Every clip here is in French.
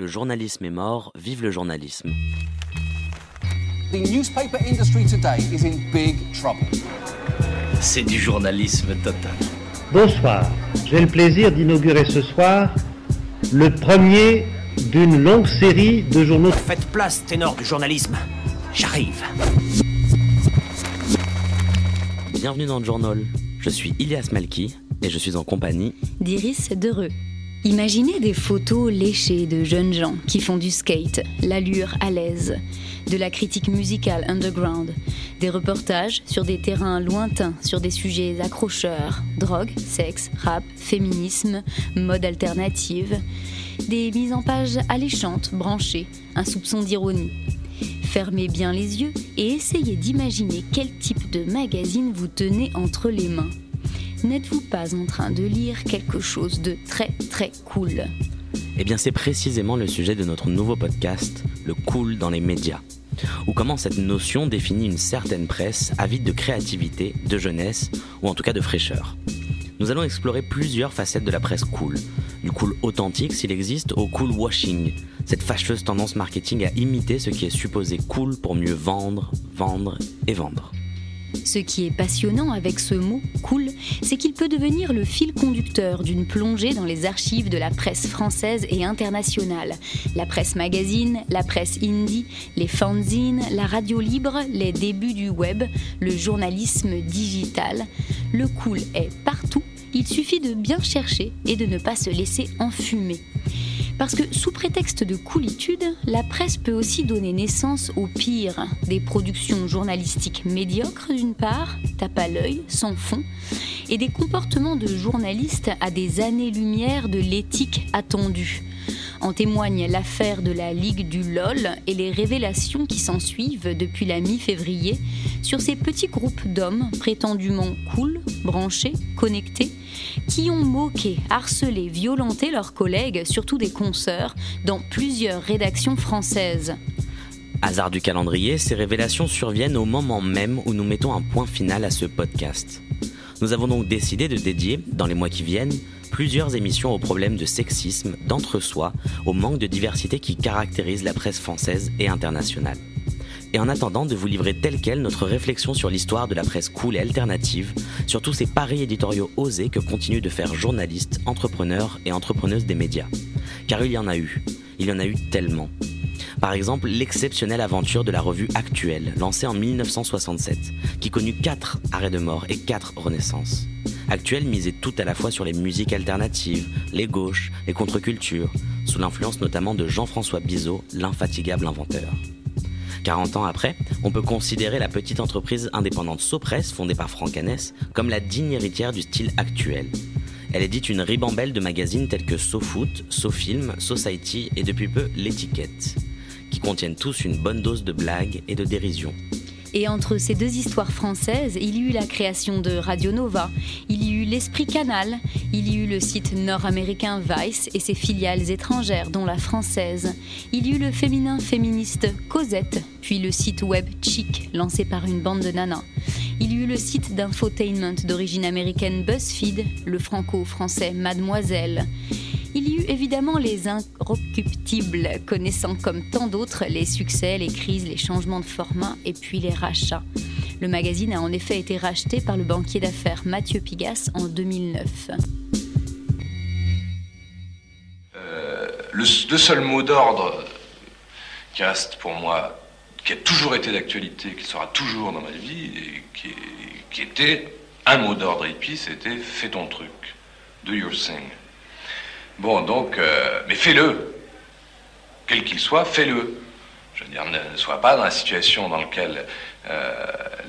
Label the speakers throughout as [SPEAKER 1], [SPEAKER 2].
[SPEAKER 1] Le journalisme est mort, vive le journalisme.
[SPEAKER 2] The newspaper industry today is in big trouble.
[SPEAKER 3] C'est du journalisme total.
[SPEAKER 4] Bonsoir. J'ai le plaisir d'inaugurer ce soir le premier d'une longue série de journaux.
[SPEAKER 3] Faites place, ténor du journalisme. J'arrive.
[SPEAKER 1] Bienvenue dans le journal. Je suis Ilias Malki et je suis en compagnie
[SPEAKER 5] d'Iris Dereux. Imaginez des photos léchées de jeunes gens qui font du skate, l'allure à l'aise, de la critique musicale underground, des reportages sur des terrains lointains sur des sujets accrocheurs, drogue, sexe, rap, féminisme, mode alternative, des mises en page alléchantes, branchées, un soupçon d'ironie. Fermez bien les yeux et essayez d'imaginer quel type de magazine vous tenez entre les mains n'êtes-vous pas en train de lire quelque chose de très très cool?
[SPEAKER 1] Eh bien c'est précisément le sujet de notre nouveau podcast, le cool dans les médias, ou comment cette notion définit une certaine presse avide de créativité, de jeunesse, ou en tout cas de fraîcheur. Nous allons explorer plusieurs facettes de la presse cool, du cool authentique s'il existe au cool washing, cette fâcheuse tendance marketing à imiter ce qui est supposé cool pour mieux vendre, vendre et vendre.
[SPEAKER 5] Ce qui est passionnant avec ce mot cool, c'est qu'il peut devenir le fil conducteur d'une plongée dans les archives de la presse française et internationale. La presse magazine, la presse indie, les fanzines, la radio libre, les débuts du web, le journalisme digital. Le cool est partout, il suffit de bien chercher et de ne pas se laisser enfumer. Parce que sous prétexte de coolitude, la presse peut aussi donner naissance au pire, des productions journalistiques médiocres d'une part, tape à l'œil, sans fond, et des comportements de journalistes à des années-lumière de l'éthique attendue. En témoigne l'affaire de la Ligue du LOL et les révélations qui s'ensuivent depuis la mi-février sur ces petits groupes d'hommes prétendument cool, branchés, connectés, qui ont moqué, harcelé, violenté leurs collègues, surtout des consoeurs, dans plusieurs rédactions françaises.
[SPEAKER 1] Hasard du calendrier, ces révélations surviennent au moment même où nous mettons un point final à ce podcast. Nous avons donc décidé de dédier, dans les mois qui viennent, plusieurs émissions aux problèmes de sexisme, d'entre-soi, au manque de diversité qui caractérise la presse française et internationale. Et en attendant de vous livrer tel quel notre réflexion sur l'histoire de la presse cool et alternative, sur tous ces paris éditoriaux osés que continuent de faire journalistes, entrepreneurs et entrepreneuses des médias. Car il y en a eu. Il y en a eu tellement. Par exemple, l'exceptionnelle aventure de la revue Actuelle, lancée en 1967, qui connut 4 arrêts de mort et 4 renaissances. Actuelle misait tout à la fois sur les musiques alternatives, les gauches, les contre-cultures, sous l'influence notamment de Jean-François Bizot, l'infatigable inventeur. 40 ans après, on peut considérer la petite entreprise indépendante Sopress, fondée par Franck Hanès, comme la digne héritière du style actuel. Elle édite une ribambelle de magazines tels que SoFoot, SoFilm, Society et depuis peu L'étiquette, qui contiennent tous une bonne dose de blagues et de dérision.
[SPEAKER 5] Et entre ces deux histoires françaises, il y eut la création de Radio Nova, il y eut l'Esprit Canal, il y eut le site nord-américain Vice et ses filiales étrangères, dont la française. Il y eut le féminin féministe Cosette, puis le site web Chic, lancé par une bande de nanas. Il y eut le site d'infotainment d'origine américaine BuzzFeed, le franco-français Mademoiselle. Il y eut évidemment les inrecuptibles, connaissant comme tant d'autres les succès, les crises, les changements de format et puis les rachats. Le magazine a en effet été racheté par le banquier d'affaires Mathieu Pigas en 2009.
[SPEAKER 6] Euh, le, seul mot d'ordre qui reste pour moi, qui a toujours été d'actualité, qui sera toujours dans ma vie, et qui, qui était un mot d'ordre hippie, c'était fais ton truc, do your thing. Bon, donc, euh, mais fais-le. Quel qu'il soit, fais-le. Je veux dire, ne, sois pas dans la situation dans laquelle euh,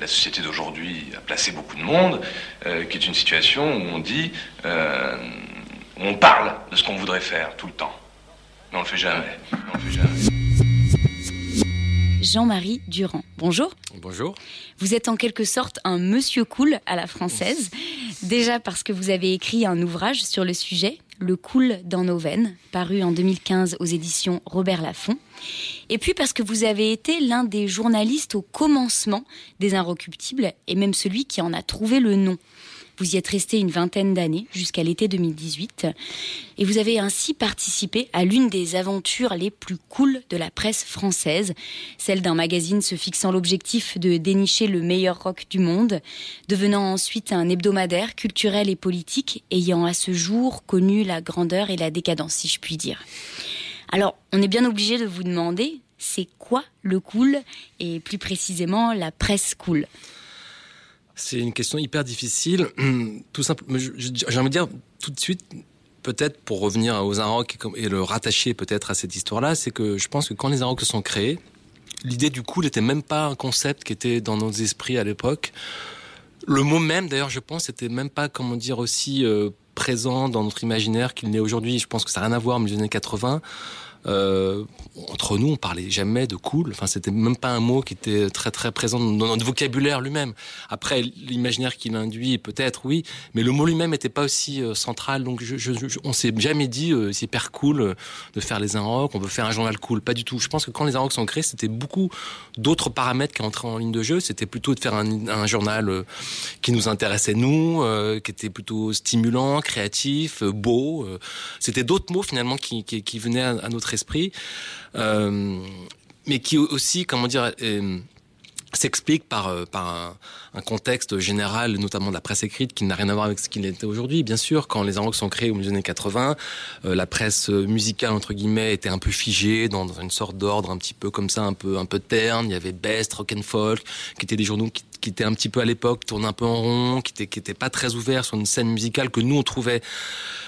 [SPEAKER 6] la société d'aujourd'hui a placé beaucoup de monde, euh, qui est une situation où on dit où on parle de ce qu'on voudrait faire tout le temps. Mais on le fait jamais. On le fait jamais.
[SPEAKER 5] Jean-Marie Durand. Bonjour.
[SPEAKER 7] Bonjour.
[SPEAKER 5] Vous êtes en quelque sorte un monsieur cool à la française. Déjà parce que vous avez écrit un ouvrage sur le sujet, Le cool dans nos veines, paru en 2015 aux éditions Robert Laffont. Et puis parce que vous avez été l'un des journalistes au commencement des Inrecuptibles et même celui qui en a trouvé le nom. Vous y êtes resté une vingtaine d'années, jusqu'à l'été 2018, et vous avez ainsi participé à l'une des aventures les plus cool de la presse française, celle d'un magazine se fixant l'objectif de dénicher le meilleur rock du monde, devenant ensuite un hebdomadaire culturel et politique, ayant à ce jour connu la grandeur et la décadence, si je puis dire. Alors, on est bien obligé de vous demander, c'est quoi le cool, et plus précisément la presse cool?
[SPEAKER 7] C'est une question hyper difficile. Tout simple, j'ai envie de dire tout de suite, peut-être pour revenir aux Arocs et le rattacher peut-être à cette histoire-là, c'est que je pense que quand les Arocs sont créés, l'idée du cool n'était même pas un concept qui était dans nos esprits à l'époque. Le mot même, d'ailleurs, je pense, n'était même pas, comment dire, aussi euh, présent dans notre imaginaire qu'il n'est aujourd'hui. Je pense que ça n'a rien à voir, mais les années 80. Euh, entre nous, on parlait jamais de cool. Enfin, c'était même pas un mot qui était très très présent dans notre vocabulaire lui-même. Après, l'imaginaire qu'il induit, peut-être, oui, mais le mot lui-même n'était pas aussi euh, central. Donc, je, je, on s'est jamais dit euh, c'est hyper cool euh, de faire les Inrocks, on veut faire un journal cool. Pas du tout. Je pense que quand les Inrocks sont créés, c'était beaucoup d'autres paramètres qui entraient en ligne de jeu. C'était plutôt de faire un, un journal qui nous intéressait nous, qui était plutôt stimulant, créatif, beau. c'était d'autres mots finalement qui, qui, qui venaient à notre esprit, euh, mais qui aussi, comment dire, s'explique par, euh, par un, contexte général, notamment de la presse écrite, qui n'a rien à voir avec ce qu'il était aujourd'hui. Bien sûr, quand les Inrocks sont créés au milieu des années 80, euh, la presse musicale, entre guillemets, était un peu figée dans, dans une sorte d'ordre un petit peu comme ça, un peu, un peu terne. Il y avait Best, Rock and Folk, qui étaient des journaux qui, qui étaient un petit peu à l'époque, tournés un peu en rond, qui étaient, qui étaient pas très ouverts sur une scène musicale que nous, on trouvait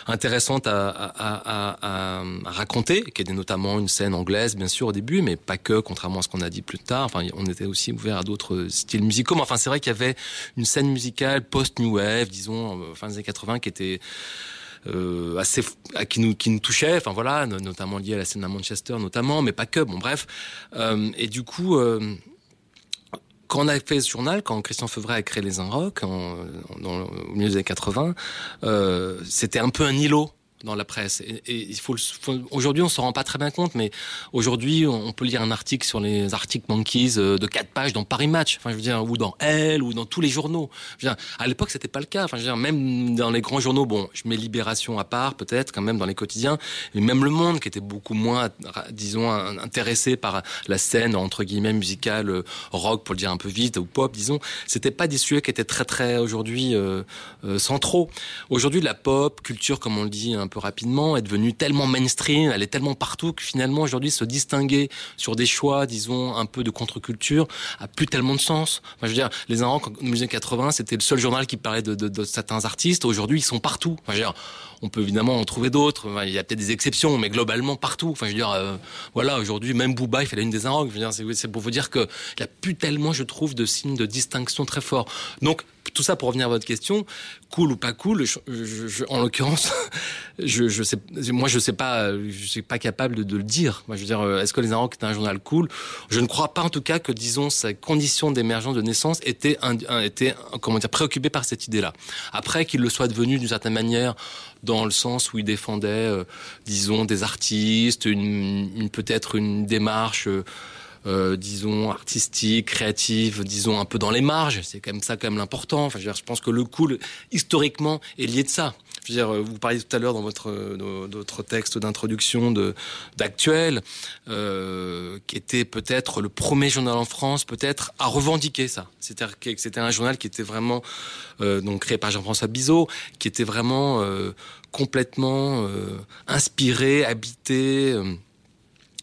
[SPEAKER 7] intéressante à, à, à, à, raconter, qui était notamment une scène anglaise, bien sûr, au début, mais pas que, contrairement à ce qu'on a dit plus tard. Enfin, on était aussi ouvert à d'autres styles musicaux. Mais enfin, c'est vrai qu'il y avait une scène musicale post-new wave, disons, euh, fin des années 80, qui était euh, assez qui nous qui nous touchait enfin voilà notamment lié à la scène à Manchester notamment mais pas que bon bref euh, et du coup euh, quand on a fait ce journal, quand Christian Feuvret a créé les Inrocks au milieu des années 80, euh, c'était un peu un îlot dans la presse. Et, il faut, faut aujourd'hui, on se rend pas très bien compte, mais aujourd'hui, on peut lire un article sur les articles Monkeys euh, de quatre pages dans Paris Match, enfin je veux dire, ou dans Elle, ou dans tous les journaux. Je veux dire, à l'époque, c'était pas le cas. Enfin, je veux dire, même dans les grands journaux, bon, je mets Libération à part, peut-être, quand même dans les quotidiens, mais même Le Monde, qui était beaucoup moins, disons, intéressé par la scène entre guillemets musicale euh, rock, pour le dire un peu vite, ou pop, disons, c'était pas des sujets qui étaient très très aujourd'hui euh, euh, centraux. Aujourd'hui, la pop culture, comme on le dit un peu rapidement, est devenue tellement mainstream, elle est tellement partout que finalement aujourd'hui se distinguer sur des choix, disons, un peu de contre-culture, a plus tellement de sens. Je veux dire, les Inrocks, en 1980, c'était le seul journal qui parlait de, certains artistes. Aujourd'hui, ils sont partout. On peut évidemment en trouver d'autres. Il y a peut-être des exceptions, mais globalement partout. Je veux dire, euh, voilà, aujourd'hui, même Booba, il fait la une des dire, c'est pour vous dire que il y a plus tellement, je trouve, de signes de distinction très forts. Donc, tout ça pour revenir à votre question, cool ou pas cool, je, je, je, en l'occurrence, je, je sais, moi je sais pas, je suis pas capable de, le dire. Moi, je veux dire, est-ce que les Inrocks est un journal cool? Je ne crois pas en tout cas que, disons, sa condition d'émergence de naissance était, un, était, comment dire, préoccupé par cette idée-là. Après qu'il le soit devenu d'une certaine manière dans le sens où il défendait, euh, disons, des artistes, une, une peut-être une démarche. Euh, euh, disons artistique, créative, disons un peu dans les marges. C'est quand même ça quand même l'important. Enfin, je, je pense que le cool historiquement est lié de ça. Je veux dire, vous parliez tout à l'heure dans votre, votre texte d'introduction d'actuel, euh, qui était peut-être le premier journal en France, peut-être à revendiquer ça. C'est-à-dire que c'était un journal qui était vraiment euh, donc créé par Jean-François Bizot, qui était vraiment euh, complètement euh, inspiré, habité.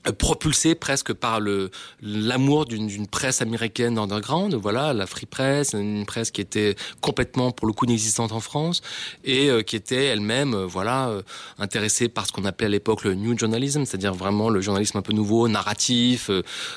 [SPEAKER 7] Euh, euh, propulsé presque par le l'amour d'une presse américaine underground, voilà, la Free Press, une presse qui était complètement pour le coup inexistante en France et euh, qui était elle-même, euh, voilà, intéressée par ce qu'on appelait à l'époque le new journalism, c'est-à-dire vraiment le journalisme un peu nouveau, narratif,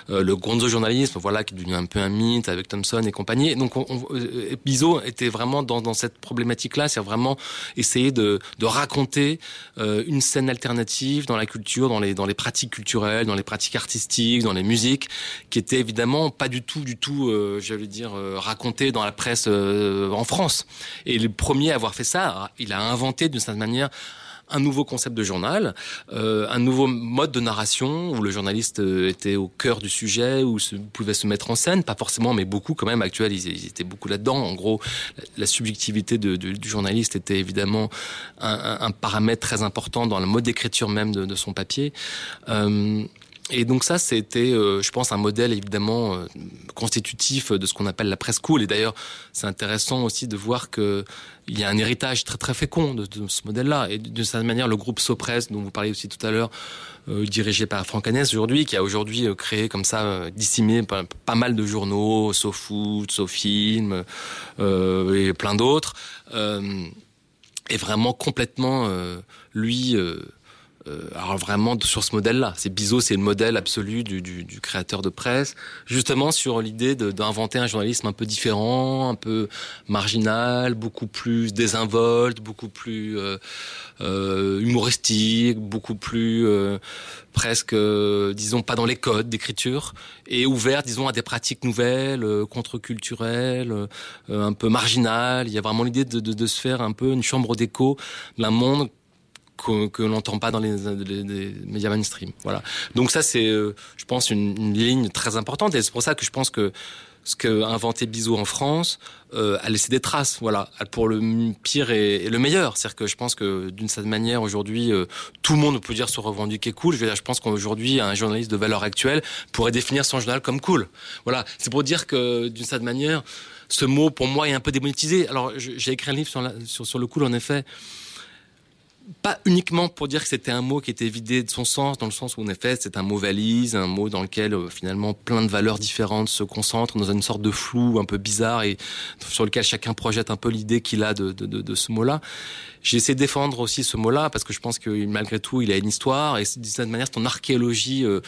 [SPEAKER 7] le gonzo journalisme, voilà, qui est devenu un peu un mythe avec Thompson et compagnie. Et donc, on, était vraiment dans, dans cette problématique-là, c'est vraiment essayer de, de raconter une scène alternative dans la culture, dans les dans les pratiques culturelles dans les pratiques artistiques, dans les musiques, qui étaient évidemment pas du tout, du tout, euh, j'allais dire, euh, racontées dans la presse euh, en France. Et le premier à avoir fait ça, il a inventé d'une certaine manière un nouveau concept de journal, euh, un nouveau mode de narration où le journaliste euh, était au cœur du sujet, où se, pouvait se mettre en scène, pas forcément, mais beaucoup quand même actualisé. Ils étaient beaucoup là-dedans. En gros, la, subjectivité du journaliste était évidemment un, paramètre très important dans le mode d'écriture même de, de, son papier. Euh, et donc ça, c'était, euh, je pense, un modèle évidemment euh, constitutif de ce qu'on appelle la presse cool. Et d'ailleurs, c'est intéressant aussi de voir que il y a un héritage très très fécond de, ce modèle-là. Et d'une certaine manière, le groupe Sopress, dont vous parliez aussi tout à l'heure, euh, dirigé par Franck Hanès aujourd'hui, qui a aujourd'hui créé comme ça, dissimé pas, mal de journaux, SoFoot, SoFilm et plein d'autres, est vraiment complètement, lui alors vraiment sur ce modèle-là. C'est Bizot, c'est le modèle absolu du, du, du, créateur de presse, justement sur l'idée d'inventer un journalisme un peu différent, un peu marginal, beaucoup plus désinvolte, beaucoup plus euh, euh, humoristique, beaucoup plus euh, presque, euh, disons, pas dans les codes d'écriture, et ouvert, disons, à des pratiques nouvelles, contre-culturelles, un peu marginales. Il y a vraiment l'idée de, de, de se faire un peu une chambre d'écho d'un monde que, l'on n'entend pas dans les, médias mainstream. Voilà. Donc ça, c'est, euh, je pense, une, ligne très importante. Et c'est pour ça que je pense que ce qu'a inventé Bizot en France euh, a laissé des traces, voilà, pour le pire et, le meilleur. C'est-à-dire que je pense que d'une certaine manière, aujourd'hui, euh, tout le monde peut dire se revendiquer cool. Je, veux dire, je pense qu'aujourd'hui, un journaliste de valeur actuelle pourrait définir son journal comme cool. Voilà, c'est pour dire que d'une certaine manière, ce mot, pour moi, est un peu démonétisé. Alors, j'ai écrit un livre sur le cool, en effet pas uniquement pour dire que c'était un mot qui était vidé de son sens, dans le sens où en effet c'est un mot valise, un mot dans lequel euh, finalement plein de valeurs différentes se concentrent dans une sorte de flou un peu bizarre et sur lequel chacun projette un peu l'idée qu'il a de, de, de, ce mot-là. J'ai essayé de défendre aussi ce mot-là parce que je pense que malgré tout il a une histoire et d'une certaine manière c'est archéologie euh,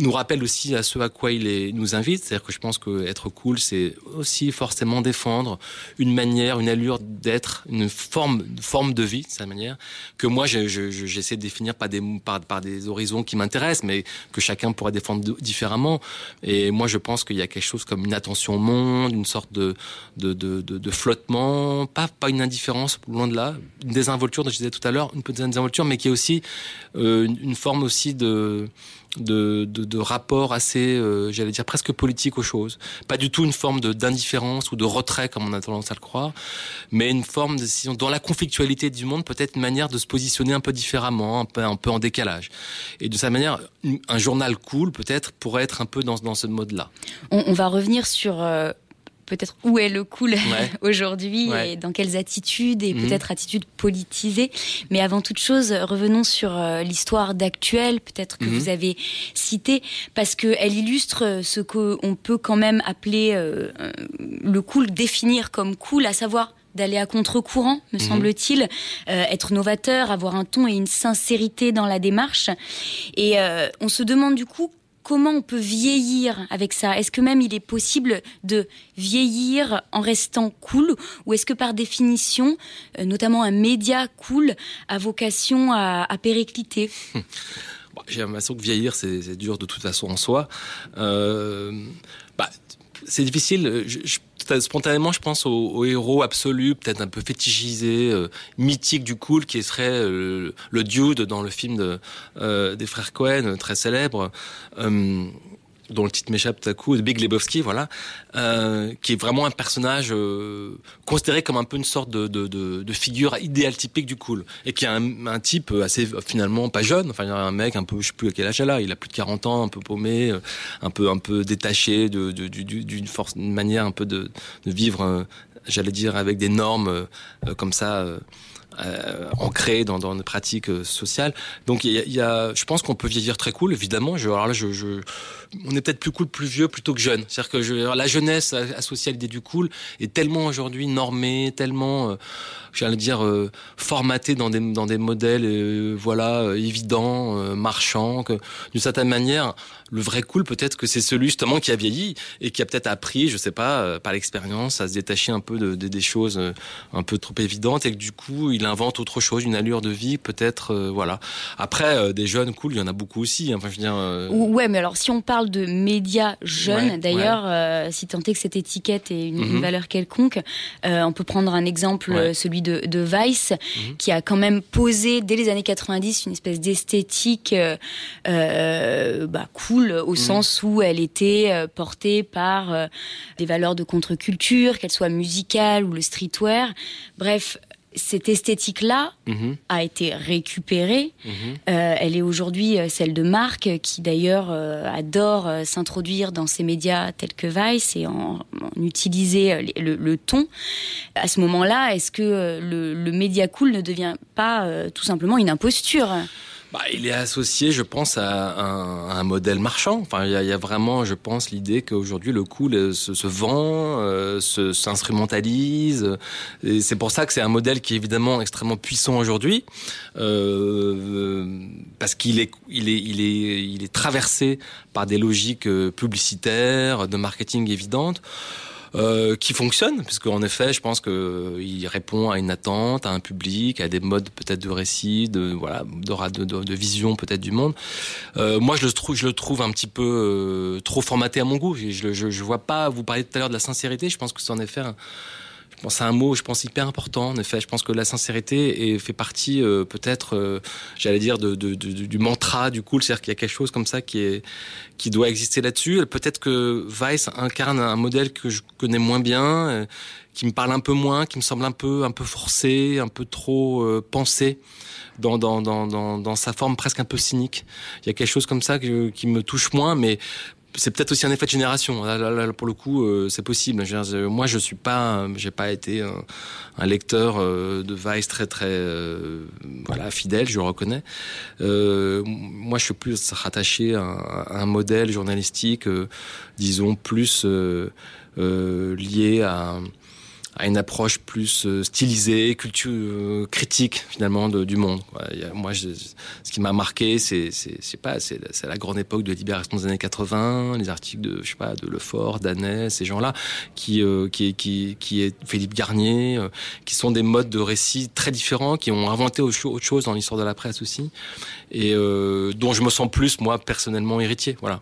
[SPEAKER 7] nous rappelle aussi à ce à quoi il est, nous invite. C'est-à-dire que je pense que être cool, c'est aussi forcément défendre une manière, une allure d'être, une forme, une forme de vie, de cette manière, que moi, j'essaie je, je, de définir par des, par, des horizons qui m'intéressent, mais que chacun pourrait défendre différemment. Et moi, je pense qu'il y a quelque chose comme une attention au monde, une sorte de, de, de, de, flottement, pas, pas une indifférence, loin de là, une désinvolture, dont je disais tout à l'heure, une petite désinvolture, mais qui est aussi euh, une forme aussi de de, de, rapport assez, euh, j'allais dire, presque politique aux choses. Pas du tout une forme d'indifférence ou de retrait, comme on a tendance à le croire, mais une forme de décision. Dans la conflictualité du monde, peut-être une manière de se positionner un peu différemment, un peu, un peu en décalage. Et de sa manière, un journal cool, peut-être, pourrait être un peu dans, dans ce mode-là.
[SPEAKER 5] On, on, va revenir sur... Euh peut-être où est le cool ouais. aujourd'hui ouais. et dans quelles attitudes et mmh. peut-être attitudes politisées. Mais avant toute chose, revenons sur euh, l'histoire d'actuel, peut-être que mmh. vous avez cité, parce qu'elle illustre ce qu'on peut quand même appeler euh, le cool, définir comme cool, à savoir d'aller à contre-courant, me mmh. semble-t-il, euh, être novateur, avoir un ton et une sincérité dans la démarche. Et euh, on se demande du coup comment on peut vieillir avec ça? Est-ce que même il est possible de vieillir en restant cool? Ou est-ce que par définition, euh, notamment un média cool a vocation à, péricliter?
[SPEAKER 7] Bon, J'ai l'impression que vieillir, c'est dur de toute façon en soi. Euh, bah, c'est difficile. Spontanément, je pense au, héros absolu, peut-être un peu fétichisé, euh, mythique du cool, qui serait euh, le dude dans le film euh, des frères Cohen, très célèbre. Dont le titre m'échappe tout à coup, de Big Lebowski, voilà, euh, qui est vraiment un personnage euh, considéré comme un peu une sorte de, de, de, de, figure idéale typique du cool, et qui est un, un, type assez finalement pas jeune, enfin a un mec un peu, je sais plus à quel âge là, il a plus de 40 ans, un peu paumé, euh, un peu un peu détaché de d'une force, une manière un peu de, de vivre, euh, j'allais dire avec des normes euh, comme ça euh, ancré dans, dans nos pratiques euh, sociales. Donc il y a, y a- je pense qu'on peut vieillir très cool, évidemment. Je, alors là, je, je, on est peut-être plus cool, plus vieux plutôt que jeune. C'est-à-dire que je, la jeunesse associée à l'idée du cool est tellement aujourd'hui normée, tellement, euh, j'allais dire, euh, formatée dans des, dans des modèles, voilà, évidents, marchands, que d'une certaine manière, le vrai cool, peut-être que c'est celui justement qui a vieilli et qui a peut-être appris, je sais pas, euh, par l'expérience, à se détacher un peu de, de- des choses euh, un peu trop évidentes et que du coup, il invente autre chose, une allure de vie, peut-être, euh, voilà. Après, euh, des jeunes cool, il y en a beaucoup aussi. hein. Enfin, je veux dire. euh,
[SPEAKER 5] Ou- Ouais, mais alors si on parle de médias jeunes,
[SPEAKER 7] Ouais,
[SPEAKER 5] d'ailleurs, si tant est que cette étiquette ait une, une
[SPEAKER 7] Mhm.
[SPEAKER 5] valeur quelconque, on peut prendre un exemple,
[SPEAKER 7] Ouais.
[SPEAKER 5] celui de, de Vice,
[SPEAKER 7] Mhm.
[SPEAKER 5] qui a quand même posé dès les années 90 une espèce d'esthétique bah, cool, au
[SPEAKER 7] Mhm.
[SPEAKER 5] sens où elle était euh, portée par euh, des valeurs de contre-culture, qu'elle soit musicale ou le streetwear. Bref, cette esthétique-là
[SPEAKER 7] mhm,
[SPEAKER 5] a été récupérée.
[SPEAKER 7] mhm.
[SPEAKER 5] Euh, elle est aujourd'hui celle de Marc, euh, qui d'ailleurs euh, adore euh, s'introduire dans ces médias tels que Vice et en, en utiliser le, le ton. À ce moment-là, est-ce que le, le média cool ne devient pas tout simplement une imposture?
[SPEAKER 7] Bah, il est associé, je pense, à un, à un modèle marchand. Enfin, il y, y a vraiment, je pense, l'idée qu'aujourd'hui le cool se, se vend, euh, se s'instrumentalise. c'est pour ça que c'est un modèle qui est évidemment extrêmement puissant aujourd'hui, euh, parce qu'il est, il est, il est, il est traversé par des logiques euh, publicitaires, de marketing évidentes. Euh, qui fonctionne, puisque en effet, je pense que euh, répond à une attente, à un public, à des modes peut-être de récit, de voilà, de, de, de vision peut-être du monde. Euh, moi, je le trouve, je le trouve un petit peu euh, trop formaté à mon goût. Je, je, je, vois pas. Vous parliez tout à l'heure de la sincérité. Je pense que c'est en effet. Un, pense à un mot, je pense hyper important. En effet, je pense que la sincérité est, fait partie euh, peut-être, euh, j'allais dire, de, de, de, du mantra du cool, c'est-à-dire qu'il y a quelque chose comme ça qui est qui doit exister là-dessus. Peut-être que Vice incarne un modèle que je connais moins bien, euh, qui me parle un peu moins, qui me semble un peu un peu forcé, un peu trop euh, pensé. Dans, dans, dans, dans, dans sa forme presque un peu cynique. Il y a quelque chose comme ça que, qui me touche moins, mais c'est peut-être aussi un effet de génération. Là, là, là, pour le coup, euh, c'est possible. Je veux dire, moi, je suis pas, j'ai pas été un, un lecteur euh, de Vice très très euh, voilà fidèle, je le reconnais. Euh, moi, je suis plus rattaché à, à un modèle journalistique, euh, disons plus euh, euh, lié à à une approche plus euh, stylisée, culture euh, critique finalement de, du monde. Moi, je, ce qui m'a marqué, c'est pas c'est la, grande époque de libération des années 80, les articles de je sais pas de Lefort, Danès, ces gens-là, qui euh, qui qui qui est Philippe Garnier, euh, qui sont des modes de récit très différents, qui ont inventé autre chose dans l'histoire de la presse aussi, et euh, dont je me sens plus moi personnellement héritier. Voilà.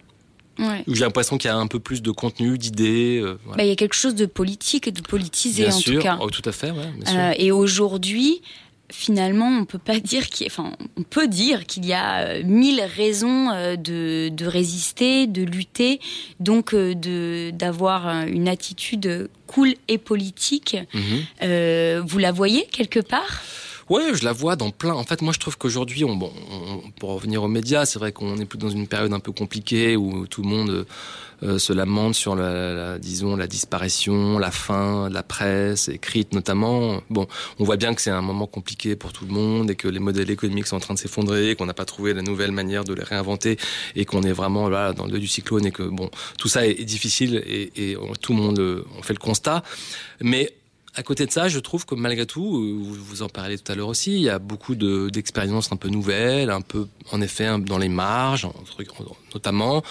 [SPEAKER 5] Ouais.
[SPEAKER 7] J'ai l'impression qu'il y a un peu plus de contenu, d'idées. Euh,
[SPEAKER 5] voilà. bah, il y a quelque chose de politique et de politisé
[SPEAKER 7] bien
[SPEAKER 5] en
[SPEAKER 7] sûr.
[SPEAKER 5] tout cas.
[SPEAKER 7] Oh, tout à fait, ouais,
[SPEAKER 5] euh, et aujourd'hui, finalement, on peut pas dire qu'il, enfin, on peut dire qu'il y a mille raisons euh, de, de résister, de lutter, donc euh, de d'avoir une attitude cool et politique.
[SPEAKER 7] Mhm.
[SPEAKER 5] Mm -hmm. vous la voyez quelque part?
[SPEAKER 7] Ouais, je la vois dans plein. En fait, moi, je trouve qu'aujourd'hui, on, bon, on, pour revenir aux médias, c'est vrai qu'on est plus dans une période un peu compliquée où tout le monde euh, se lamente sur la, la, disons, la disparition, la fin de la presse écrite notamment. Bon, on voit bien que c'est un moment compliqué pour tout le monde et que les modèles économiques sont en train de s'effondrer, qu'on n'a pas trouvé la nouvelle manière de les réinventer et qu'on est vraiment là dans le deux du cyclone et que bon, tout ça est, difficile et, et tout le monde on fait le constat. Mais à côté de ça, je trouve que malgré tout, vous, vous en parlez tout à l'heure aussi, il y a beaucoup d'expériences de, un peu nouvelles, un peu en effet dans les marges, notamment,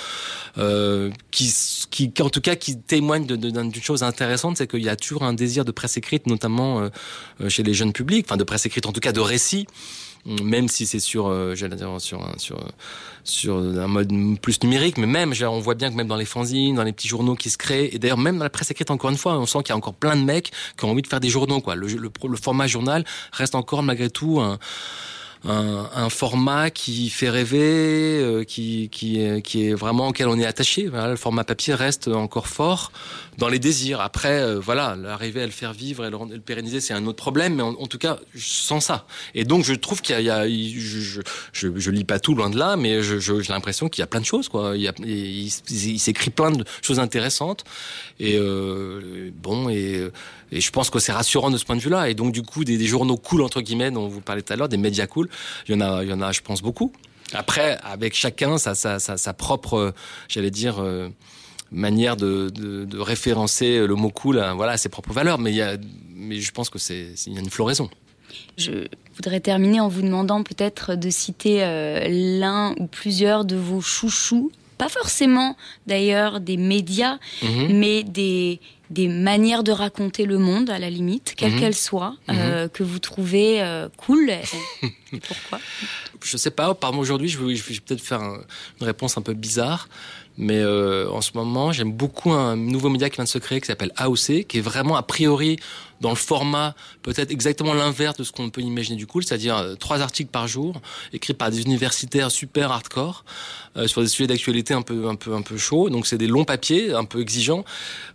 [SPEAKER 7] euh, qui, qui, en tout cas, qui témoignent d'une chose intéressante, c'est qu'il y a toujours un désir de presse écrite, notamment euh, chez les jeunes publics, enfin de presse écrite, en tout cas de récit même si c'est sur, euh, j'allais dire sur un, sur sur un mode plus numérique, mais même, on voit bien que même dans les fanzines, dans les petits journaux qui se créent, et d'ailleurs même dans la presse écrite, encore une fois, on sent qu'il y a encore plein de mecs qui ont envie de faire des journaux, quoi. Le, le, le format journal reste encore malgré tout un un, format qui fait rêver, euh, qui, qui, qui est vraiment auquel on est attaché. le format papier reste encore fort dans les désirs. Après, euh, voilà, l'arriver à le faire vivre et le, pérenniser, c'est un autre problème, mais en, tout cas, je sens ça. Et donc, je trouve qu'il y a, je, je, je, lis pas tout loin de là, mais j'ai l'impression qu'il y a plein de choses, quoi. Il, y a, il, s'écrit plein de choses intéressantes. Et euh, bon, et, et je pense que c'est rassurant de ce point de vue-là. Et donc, du coup, des, des journaux cool entre guillemets dont vous parlez tout à l'heure, des médias cool, il y en a, il y en a, je pense beaucoup. Après, avec chacun sa, sa, sa, sa propre, j'allais dire. Euh, manière de, de, de, référencer le mot cool, hein, voilà, ses propres valeurs. Mais, il y a, mais je pense que c'est il y a une floraison.
[SPEAKER 5] Je voudrais terminer en vous demandant peut-être de citer euh, l'un ou plusieurs de vos chouchous, pas forcément d'ailleurs des médias, mmh. mais des, des manières de raconter le monde à la limite, quelle mmh. qu'elle soit, mmh. euh, que vous trouvez euh, cool. Et pourquoi?
[SPEAKER 7] Je sais pas, par aujourd'hui, je vais, peut-être faire un, une réponse un peu bizarre. Mais euh, en ce moment, j'aime beaucoup un nouveau média qui vient de se créer qui s'appelle AOC, qui est vraiment a priori dans le format peut-être exactement l'inverse de ce qu'on peut imaginer du cool, c'est-à-dire euh, trois articles par jour, écrits par des universitaires super hardcore, euh, sur des sujets d'actualité un peu un peu un peu chaud. Donc c'est des longs papiers, un peu exigeants.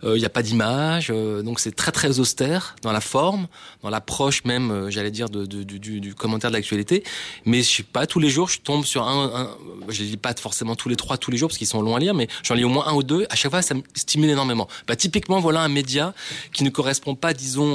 [SPEAKER 7] Il euh, n'y a pas d'image, donc c'est très très austère dans la forme, dans l'approche même, j'allais dire, du, commentaire de l'actualité. Mais je sais pas, tous les jours, je tombe sur un, un je lis pas forcément tous les trois tous les jours parce qu'ils sont longs à lire, mais j'en lis au moins un ou deux. À chaque fois, ça me stimule énormément. Bah typiquement, voilà un média qui ne correspond pas, disons,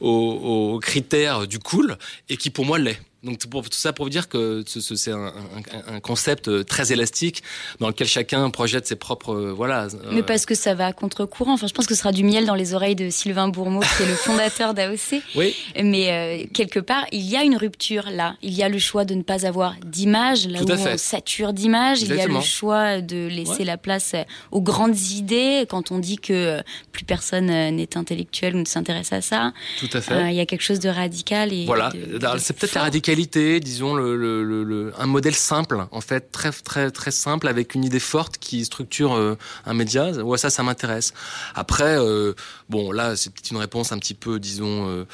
[SPEAKER 7] aux, critères du cool et qui pour moi l'est. Donc pour, tout ça pour vous dire que c'est un, un, un, concept euh, très élastique dans lequel chacun projette ses propres euh, voilà.
[SPEAKER 5] Euh... Mais parce que ça va à contre-courant. Enfin, je pense que ce sera du miel dans les oreilles de Sylvain Bourmeau, qui est le fondateur d'AOC.
[SPEAKER 7] Oui.
[SPEAKER 5] Mais euh, quelque part, il y a une rupture là. Il y a le choix de ne pas avoir d'image là
[SPEAKER 7] tout
[SPEAKER 5] où on sature d'images. Il y a le choix de laisser ouais. la place aux grandes idées quand on dit que plus personne n'est intellectuel ou ne s'intéresse à ça.
[SPEAKER 7] Tout à fait.
[SPEAKER 5] il y a quelque chose de radical et
[SPEAKER 7] voilà. C'est peut-être la radicalité disons le, un modèle simple, en fait, très très très simple, avec une idée forte qui structure euh, un média. Ouais, ça, ça m'intéresse. Après, euh, bon, là, c'est peut-être une réponse un petit peu, disons, euh,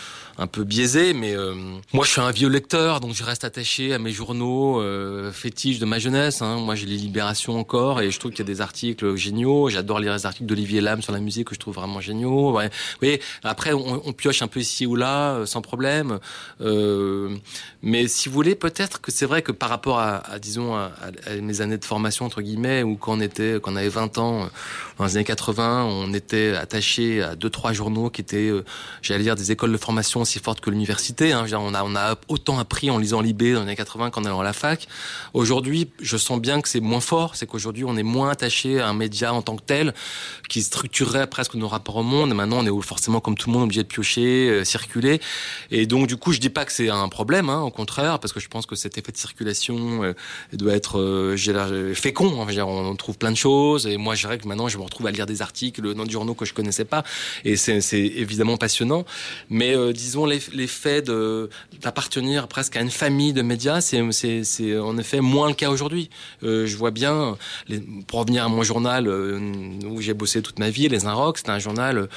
[SPEAKER 7] un peu biaisée, mais euh, moi, je suis un vieux lecteur, donc je reste attaché à mes journaux euh, fétiches de ma jeunesse. Hein. Moi, j'ai les Libérations encore, et je trouve qu'il y a des articles géniaux. J'adore lire les articles d'Olivier Lam sur la musique que je trouve vraiment géniaux. Ouais. Oui, après, on, on, pioche un peu ici ou là, euh, sans problème. Euh, mais si vous voulez, peut-être que c'est vrai que par rapport à, à disons, à, mes années de formation entre guillemets, ou quand on était, quand on avait 20 ans, dans les années 80, on était attaché à deux trois journaux qui étaient, euh, j'allais dire, des écoles de formation aussi forte que l'université. Hein. On, a, on a autant appris en lisant Libé dans les années 80 qu'en allant à la fac. Aujourd'hui, je sens bien que c'est moins fort. C'est qu'aujourd'hui, on est moins attaché à un média en tant que tel qui structurerait presque nos rapports au monde. Maintenant, on est forcément, comme tout le monde, obligé de piocher, euh, circuler. Et donc, du coup, je dis pas que c'est un problème, hein, au contraire, parce que je pense que cet effet de circulation euh, doit être euh, fécond. Hein. On trouve plein de choses. Et moi, je dirais que maintenant, je me retrouve à lire des articles dans des journaux que je connaissais pas. Et c'est évidemment passionnant. Mais euh, disons, l'effet d'appartenir presque à une famille de médias, c'est en effet moins le cas aujourd'hui. Euh, je vois bien, les, pour revenir à mon journal euh, où j'ai bossé toute ma vie, Les Inrocks, c'était un journal...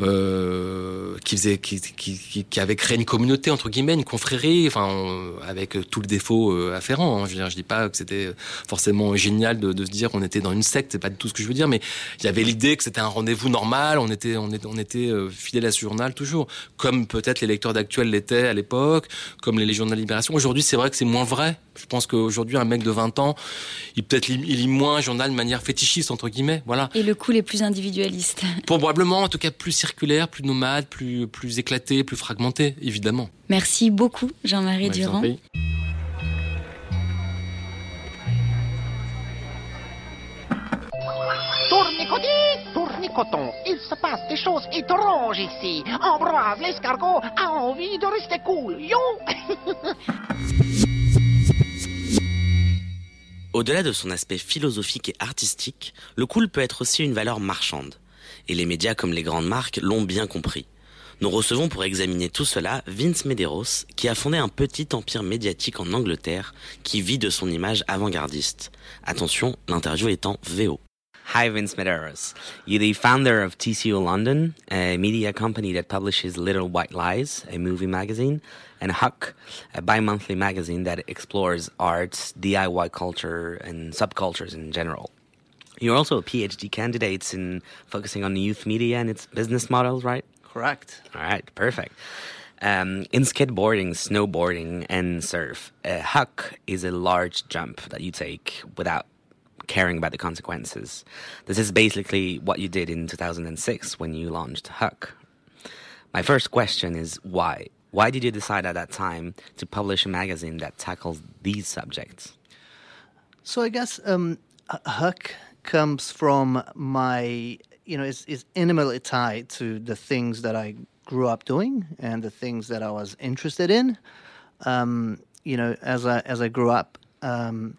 [SPEAKER 7] Euh, qui faisait, qui, qui, qui, avait créé une communauté entre guillemets, une confrérie, enfin euh, avec tout le défaut euh, afférent. Hein. Je, veux dire, je dis pas que c'était forcément génial de, de se dire qu'on était dans une secte, c'est pas du tout ce que je veux dire, mais il y avait l'idée que c'était un rendez-vous normal. On était, on était, on était fidèle à ce journal toujours, comme peut-être les lecteurs d'actuel l'étaient à l'époque, comme les Légions de la Libération. Aujourd'hui, c'est vrai que c'est moins vrai. Je pense qu'aujourd'hui, un mec de 20 ans, il peut-être il lit moins un journal de manière fétichiste entre guillemets, voilà.
[SPEAKER 5] Et le coup est plus individualiste.
[SPEAKER 7] Probablement, en tout cas, plus circulaire, plus nomade, plus, plus éclaté, plus fragmenté, évidemment.
[SPEAKER 5] Merci beaucoup, Jean-Marie
[SPEAKER 7] Ouais,
[SPEAKER 5] Durand.
[SPEAKER 8] Tournicoti, tournicoton, il se passe des choses étranges ici. Ambroise l'escargot a envie de rester cool, yo
[SPEAKER 1] Au-delà de son aspect philosophique et artistique, le cool peut être aussi une valeur marchande. Et les médias comme les grandes marques l'ont bien compris. Nous recevons pour examiner tout cela Vince Medeiros, qui a fondé un petit empire médiatique en Angleterre qui vit de son image avant-gardiste. Attention, l'interview est en VO. Hi, Vince Medeiros. You're the founder of TCO London, a media company that publishes Little White Lies, a movie magazine, and Huck, a bi monthly magazine that explores arts, DIY culture, and subcultures in general. You're also a PhD candidate in focusing on youth media and its business models, right?
[SPEAKER 9] Correct.
[SPEAKER 1] All right, perfect. Um, in skateboarding, snowboarding, and surf, a huck is a large jump that you take without caring about the consequences. This is basically what you did in 2006 when you launched Huck. My first question is why? Why did you decide at that time to publish a magazine that tackles these subjects?
[SPEAKER 9] So I guess um, Huck comes from my, you know, is, is intimately tied to the things that I grew up doing and the things that I was interested in. Um, you know, as I as I grew up, um,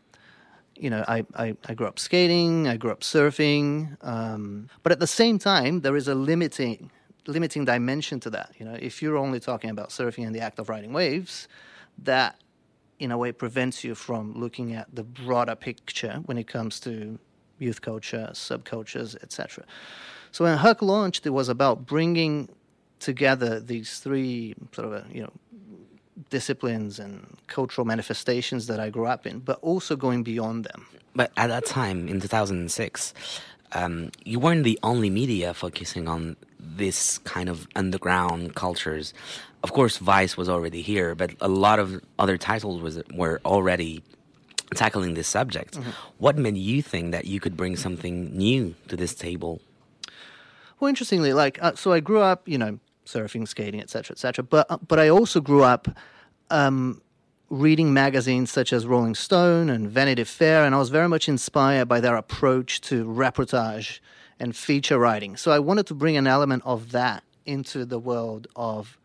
[SPEAKER 9] you know, I, I, I, grew up skating, I grew up surfing, um, but at the same time, there is a limiting limiting dimension to that. You know, if you're only talking about surfing and the act of riding waves, that in a way prevents you from looking at the broader picture when it comes to youth culture, subcultures, etc. So when Huck launched, it was about bringing together these three sort of a, you know disciplines and cultural manifestations that I grew up in, but also going beyond them.
[SPEAKER 1] But at that time, in 2006, um, you weren't the only media focusing on this kind of underground cultures. Of course, Vice was already here, but a lot of other titles was were already tackling this subject. Mm-hmm. What made you think that you could bring something new to this table?
[SPEAKER 9] Well, interestingly, like uh, so, I grew up, you know, surfing, skating, etc., etc. But uh, but I also grew up um, reading magazines such as Rolling Stone and Vanity Fair, and I was very much inspired by their approach to reportage and feature writing. So I wanted to bring an element of that into the world of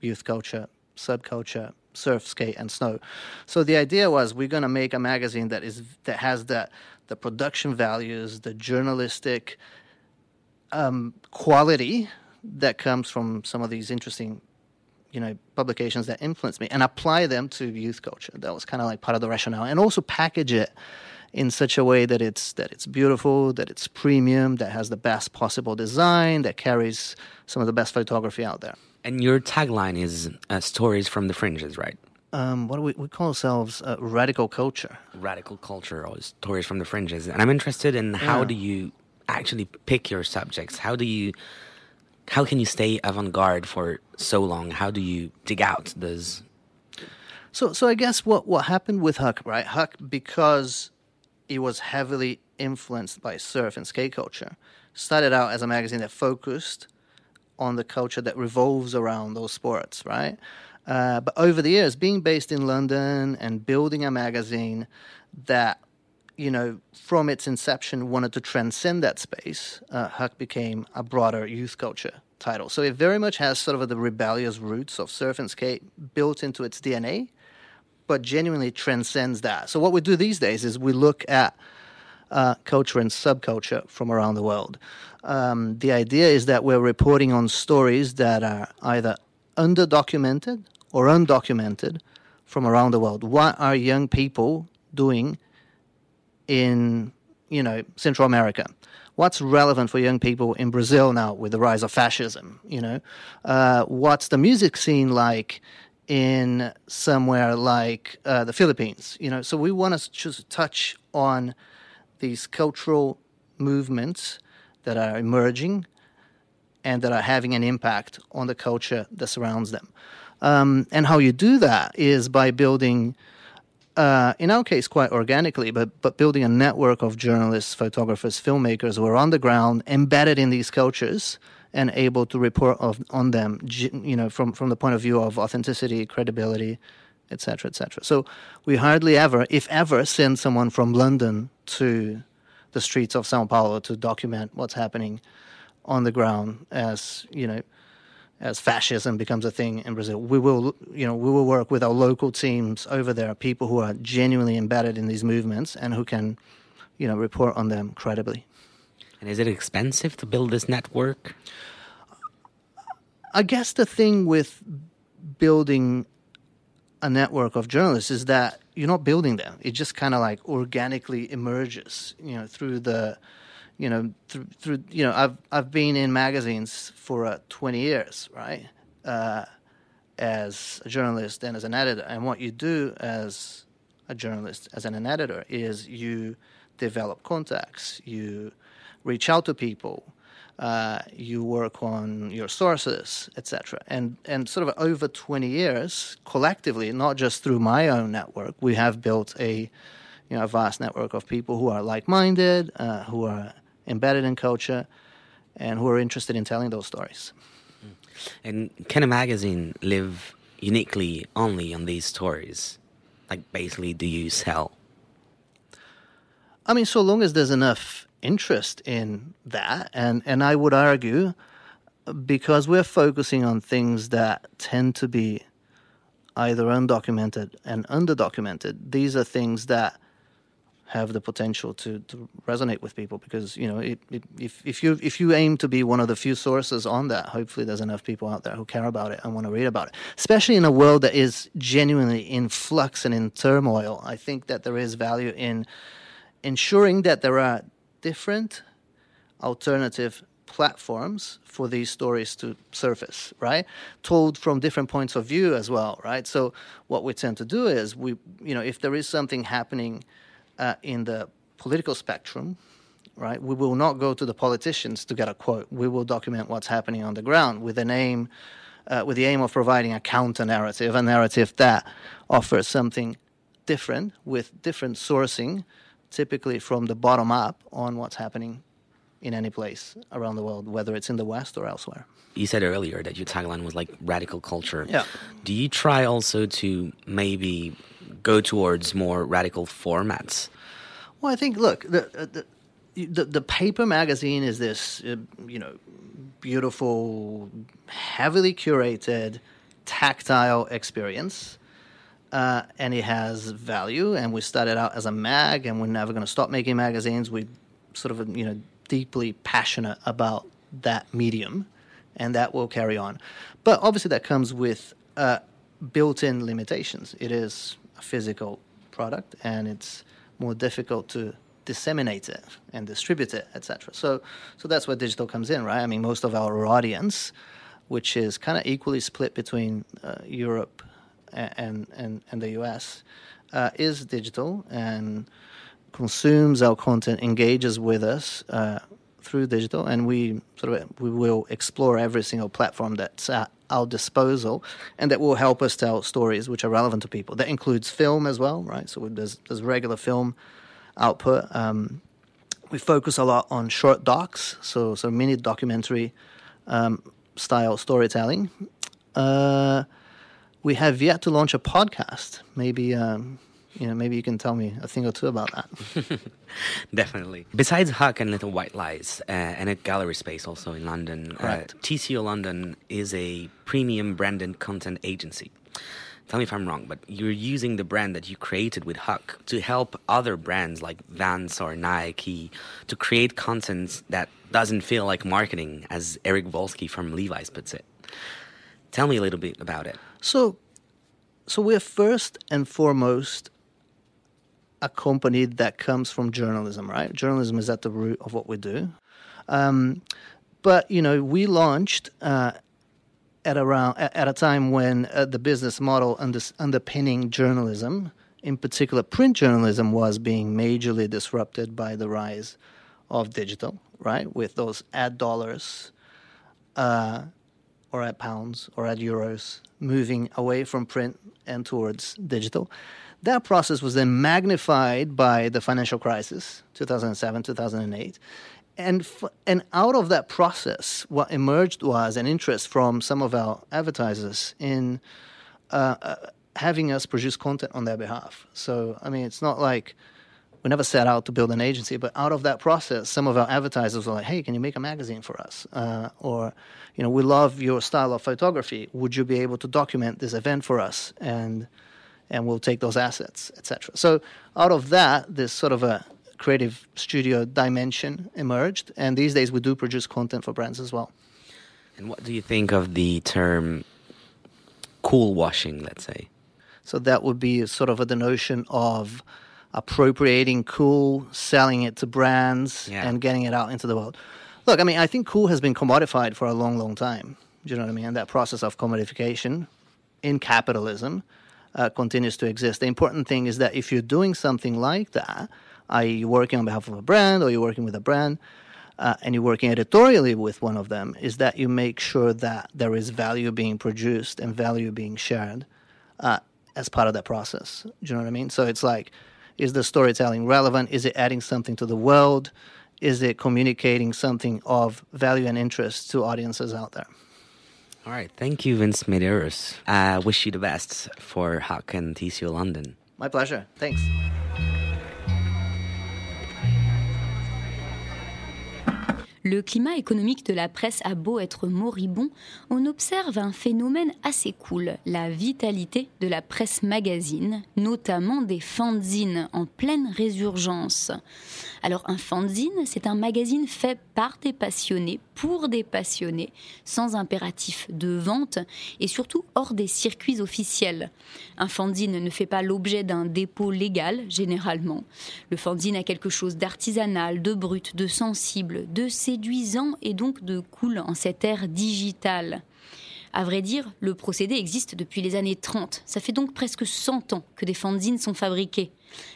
[SPEAKER 9] youth culture, subculture, surf, skate, and snow. So the idea was we're going to make a magazine that is that has the the production values, the journalistic um, quality that comes from some of these interesting you know publications that influence me and apply them to youth culture that was kind of like part of the rationale and also package it in such a way that it's that it's beautiful that it's premium that has the best possible design that carries some of the best photography out there
[SPEAKER 1] and your tagline is uh, stories from the fringes right
[SPEAKER 9] um, what do we, we call ourselves uh, radical culture
[SPEAKER 1] radical culture or stories from the fringes and i'm interested in how yeah. do you actually pick your subjects how do you how can you stay avant-garde for so long? How do you dig out those?
[SPEAKER 9] So, so I guess what what happened with Huck, right? Huck, because it was heavily influenced by surf and skate culture, started out as a magazine that focused on the culture that revolves around those sports, right? Uh, but over the years, being based in London and building a magazine that you know, from its inception, wanted to transcend that space, uh, Huck became a broader youth culture title. So it very much has sort of the rebellious roots of surf and skate built into its DNA, but genuinely transcends that. So what we do these days is we look at uh, culture and subculture from around the world. Um, the idea is that we're reporting on stories that are either underdocumented or undocumented from around the world. What are young people doing in you know Central America? What's relevant for young people in Brazil now with the rise of fascism? You know, uh, what's the music scene like in somewhere like uh, the Philippines? You know, so we want to just touch on these cultural movements that are emerging and that are having an impact on the culture that surrounds them. Um, and how you do that is by building uh, in our case, quite organically, but but building a network of journalists, photographers, filmmakers who are on the ground, embedded in these cultures, and able to report of, on them, you know, from from the point of view of authenticity, credibility, etc., etc. So we hardly ever, if ever, send someone from London to the streets of São Paulo to document what's happening on the ground, as you know as fascism becomes a thing in Brazil. We will, you know, we will work with our local teams over there, people who are genuinely embedded in these movements and who can, you know, report on them credibly.
[SPEAKER 1] And is it expensive to build this network?
[SPEAKER 9] I guess the thing with building a network of journalists is that you're not building them. It just kind of like organically emerges, you know, through the you know, through, through you know, I've I've been in magazines for uh, 20 years, right? Uh, as a journalist and as an editor, and what you do as a journalist, as an editor, is you develop contacts, you reach out to people, uh, you work on your sources, etc. And and sort of over 20 years, collectively, not just through my own network, we have built a you know a vast network of people who are like-minded, uh, who are embedded in culture, and who are interested in telling those stories.
[SPEAKER 1] And can a magazine live uniquely only on these stories? Like, basically, do you sell?
[SPEAKER 9] I mean, so long as there's enough interest in that, and, and I would argue because we're focusing on things that tend to be either undocumented and underdocumented, these are things that have the potential to, to resonate with people because you know it, it, if if you if you aim to be one of the few sources on that, hopefully there's enough people out there who care about it and want to read about it. Especially in a world that is genuinely in flux and in turmoil, I think that there is value in ensuring that there are different alternative platforms for these stories to surface, right? Told from different points of view as well, right? So what we tend to do is we, you know, if there is something happening uh, in the political spectrum, right? We will not go to the politicians to get a quote. We will document what's happening on the ground with an aim, uh, with the aim of providing a counter narrative, a narrative that offers something different with different sourcing, typically from the bottom up on what's happening in any place around the world, whether it's in the West or elsewhere.
[SPEAKER 1] You said earlier that your tagline was like radical culture.
[SPEAKER 9] Yeah.
[SPEAKER 1] Do you try also to maybe go towards more radical formats?
[SPEAKER 9] Well, I think look the the the, the paper magazine is this uh, you know beautiful, heavily curated, tactile experience. Uh, and it has value, and we started out as a mag, and we're never going to stop making magazines. We sort of, you know, deeply passionate about that medium, and that will carry on. But obviously, that comes with uh, built-in limitations. It is a physical product, and it's more difficult to disseminate it and distribute it, etc. So, so that's where digital comes in, right? I mean, most of our audience, which is kind of equally split between uh, Europe and, and and the US, uh, is digital and consumes our content, engages with us uh, through digital, and we sort of we will explore every single platform that's at our disposal, and that will help us tell stories which are relevant to people. That includes film as well, right? So there's there's regular film output. Um, we focus a lot on short docs, so so mini documentary um, style storytelling. Uh, we have yet to launch a podcast. Maybe um, you know, maybe you can tell me a thing or two about that.
[SPEAKER 1] Definitely. Besides Huck and Little White Lies, uh, and a gallery space also in London, uh, TCO London is a premium branded content agency. Tell me if I'm wrong, but you're using the brand that you created with Huck to help other brands like Vans or Nike to create content that doesn't feel like marketing, as Eric Volsky from Levi's puts it. Tell me a little bit about it.
[SPEAKER 9] So, so we're first and foremost a company that comes from journalism, right? Journalism is at the root of what we do. Um, but you know, we launched uh, at around at a time when uh, the business model under, underpinning journalism, in particular print journalism, was being majorly disrupted by the rise of digital, right? With those ad dollars. Uh, or at pounds or at euros, moving away from print and towards digital. That process was then magnified by the financial crisis, 2007, 2008. And, f- and out of that process, what emerged was an interest from some of our advertisers in uh, uh, having us produce content on their behalf. So, I mean, it's not like we never set out to build an agency, but out of that process, some of our advertisers were like, "Hey, can you make a magazine for us?" Uh, or, you know, we love your style of photography. Would you be able to document this event for us? And and we'll take those assets, etc. So out of that, this sort of a creative studio dimension emerged, and these days we do produce content for brands as well.
[SPEAKER 1] And what do you think of the term cool washing, let's say?
[SPEAKER 9] So that would be sort of the notion of appropriating cool, selling it to brands,
[SPEAKER 1] Yeah.
[SPEAKER 9] and getting it out into the world. Look, I mean, I think cool has been commodified for a long, long time. Do you know what I mean? And that process of commodification in capitalism uh, continues to exist. The important thing is that if you're doing something like that, i.e., you're working on behalf of a brand or you're working with a brand, uh, and you're working editorially with one of them, is that you make sure that there is value being produced and value being shared uh, as part of that process. Do you know what I mean? So it's like, is the storytelling relevant? Is it adding something to the world? Is it communicating something of value and interest to audiences out there?
[SPEAKER 1] All right. Thank you, Vince Medeiros. I wish you the best for Huck and TCO London.
[SPEAKER 9] My pleasure. Thanks.
[SPEAKER 5] Le climat économique de la presse a beau être moribond, on observe un phénomène assez cool, la vitalité de la presse magazine, notamment des fanzines en pleine résurgence. Alors un fanzine, c'est un magazine fait par des passionnés, pour des passionnés, sans impératif de vente et surtout hors des circuits officiels. Un fanzine ne fait pas l'objet d'un dépôt légal, généralement. Le fanzine a quelque chose d'artisanal, de brut, de sensible, de et donc de cool en cette ère digitale. À vrai dire, le procédé existe depuis les années 30. Ça fait donc presque 100 ans que des fanzines sont fabriqués.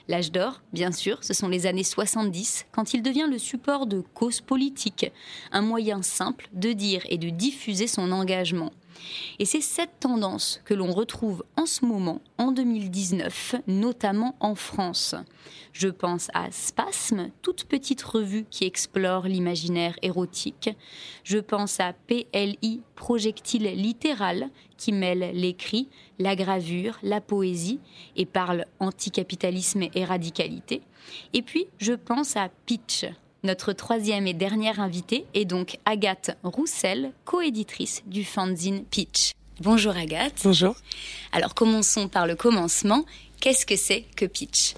[SPEAKER 5] L'âge d'or, bien sûr, ce sont les années 70, quand il devient le support de causes politiques, un moyen simple de dire et de diffuser son engagement. Et c'est cette tendance que l'on retrouve en ce moment, en 2019, notamment en France. Je pense à Spasme, toute petite revue qui explore l'imaginaire érotique. Je pense à PLI, projectile littéral, qui mêle l'écrit, la gravure, la poésie et parle anticapitalisme et radicalité. Et puis, je pense à Pitch, notre troisième et dernière invitée est donc Agathe Roussel, coéditrice du fanzine Pitch. Bonjour Agathe.
[SPEAKER 10] Bonjour.
[SPEAKER 5] Alors commençons par le commencement. Qu'est-ce que c'est que Pitch?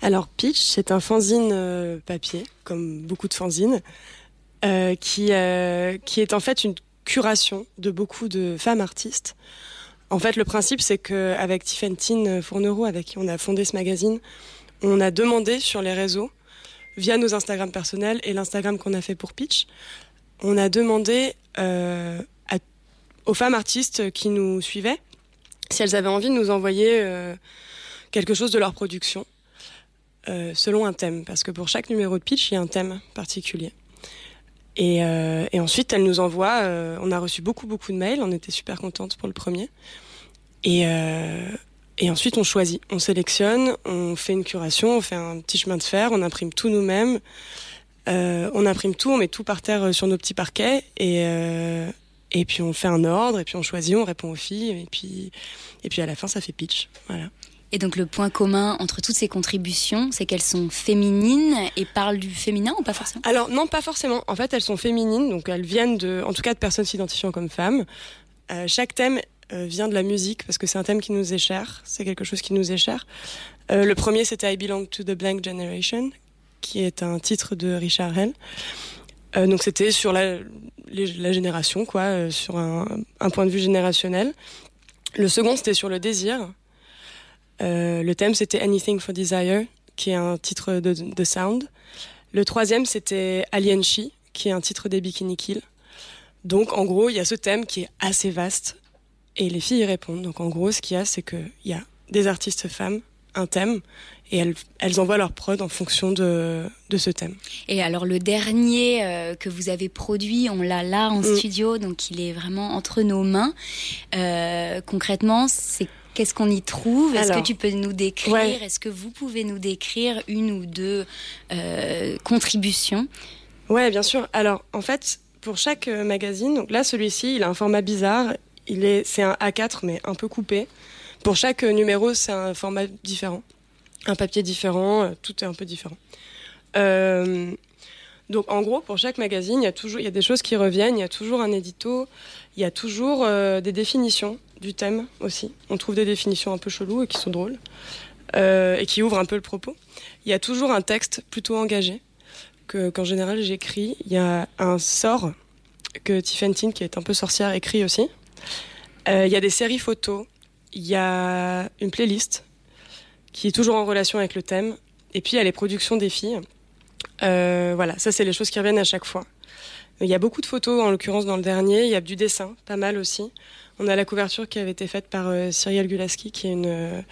[SPEAKER 10] Alors Pitch, c'est un fanzine euh, papier, comme beaucoup de fanzines, euh, qui, euh, qui est en fait une curation de beaucoup de femmes artistes. En fait, le principe, c'est qu'avec Tiffany Fournereau, avec qui on a fondé ce magazine, on a demandé sur les réseaux via nos Instagram personnels et l'Instagram qu'on a fait pour Pitch, on a demandé euh, aux femmes artistes qui nous suivaient si elles avaient envie de nous envoyer euh, quelque chose de leur production euh, selon un thème. Parce que pour chaque numéro de Pitch, il y a un thème particulier. Et, et ensuite, elles nous envoient. on a reçu beaucoup, beaucoup de mails. On était super contentes pour le premier. Et, et ensuite, on choisit, on sélectionne, on fait une curation, on fait un petit chemin de fer, on imprime tout nous-mêmes. Euh, on imprime tout, on met tout par terre euh, sur nos petits parquets et, euh, et puis on fait un ordre et puis on choisit, on répond aux filles et puis, et puis à la fin, ça fait pitch. Voilà.
[SPEAKER 5] Et donc le point commun entre toutes ces contributions, c'est qu'elles sont féminines et parlent du féminin ou pas forcément?
[SPEAKER 10] Alors non, pas forcément. En fait, elles sont féminines, donc elles viennent de, en tout cas, de personnes s'identifiant comme femmes. Euh, chaque thème vient de la musique parce que c'est un thème qui nous est cher. C'est quelque chose qui nous est cher. Euh, le premier, c'était I Belong to the Blank Generation, qui est un titre de Richard Hell. Euh, donc c'était sur la, génération, quoi, euh, sur un, point de vue générationnel. Le second, c'était sur le désir. Euh, le thème, c'était Anything for Desire, qui est un titre de, de Sound. Le troisième, c'était Alien She, qui est un titre des Bikini Kill. Donc, en gros, il y a ce thème qui est assez vaste et les filles y répondent. Donc, en gros, ce qu'il y a, c'est qu'il y a des artistes femmes, un thème, et elles, elles envoient leur prod en fonction de, de ce thème.
[SPEAKER 5] Et alors le dernier euh, que vous avez produit, on l'a là en
[SPEAKER 10] Mm.
[SPEAKER 5] studio, donc il est vraiment entre nos mains. Euh, concrètement, c'est qu'est-ce qu'on y trouve? Est-ce que tu peux nous décrire?
[SPEAKER 10] ouais.
[SPEAKER 5] Est-ce que vous pouvez nous décrire une ou deux euh, contributions?
[SPEAKER 10] Ouais, bien sûr. Alors, en fait, pour chaque magazine, donc là, celui-ci, il a un format bizarre. C'est un A4, mais un peu coupé. Pour chaque euh, numéro, c'est un format différent, un papier différent, euh, tout est un peu différent. Euh, donc, en gros, pour chaque magazine, il y a toujours, il y a des choses qui reviennent. Il y a toujours un édito. Il y a toujours des définitions du thème aussi. On trouve des définitions un peu cheloues et qui sont drôles et qui ouvrent un peu le propos. Il y a toujours un texte plutôt engagé que qu'en général j'écris. Il y a un sort que Tiffany qui est un peu sorcière, écrit aussi. Euh, il y a des séries photos. Il y a une playlist qui est toujours en relation avec le thème. Et puis il y a les productions des filles. Euh, voilà, ça c'est les choses qui reviennent à chaque fois. Il y a beaucoup de photos, en l'occurrence dans le dernier. Il y a du dessin, pas mal aussi. On a la couverture qui avait été faite par euh, Cyrielle Gulaski, qui est une, euh,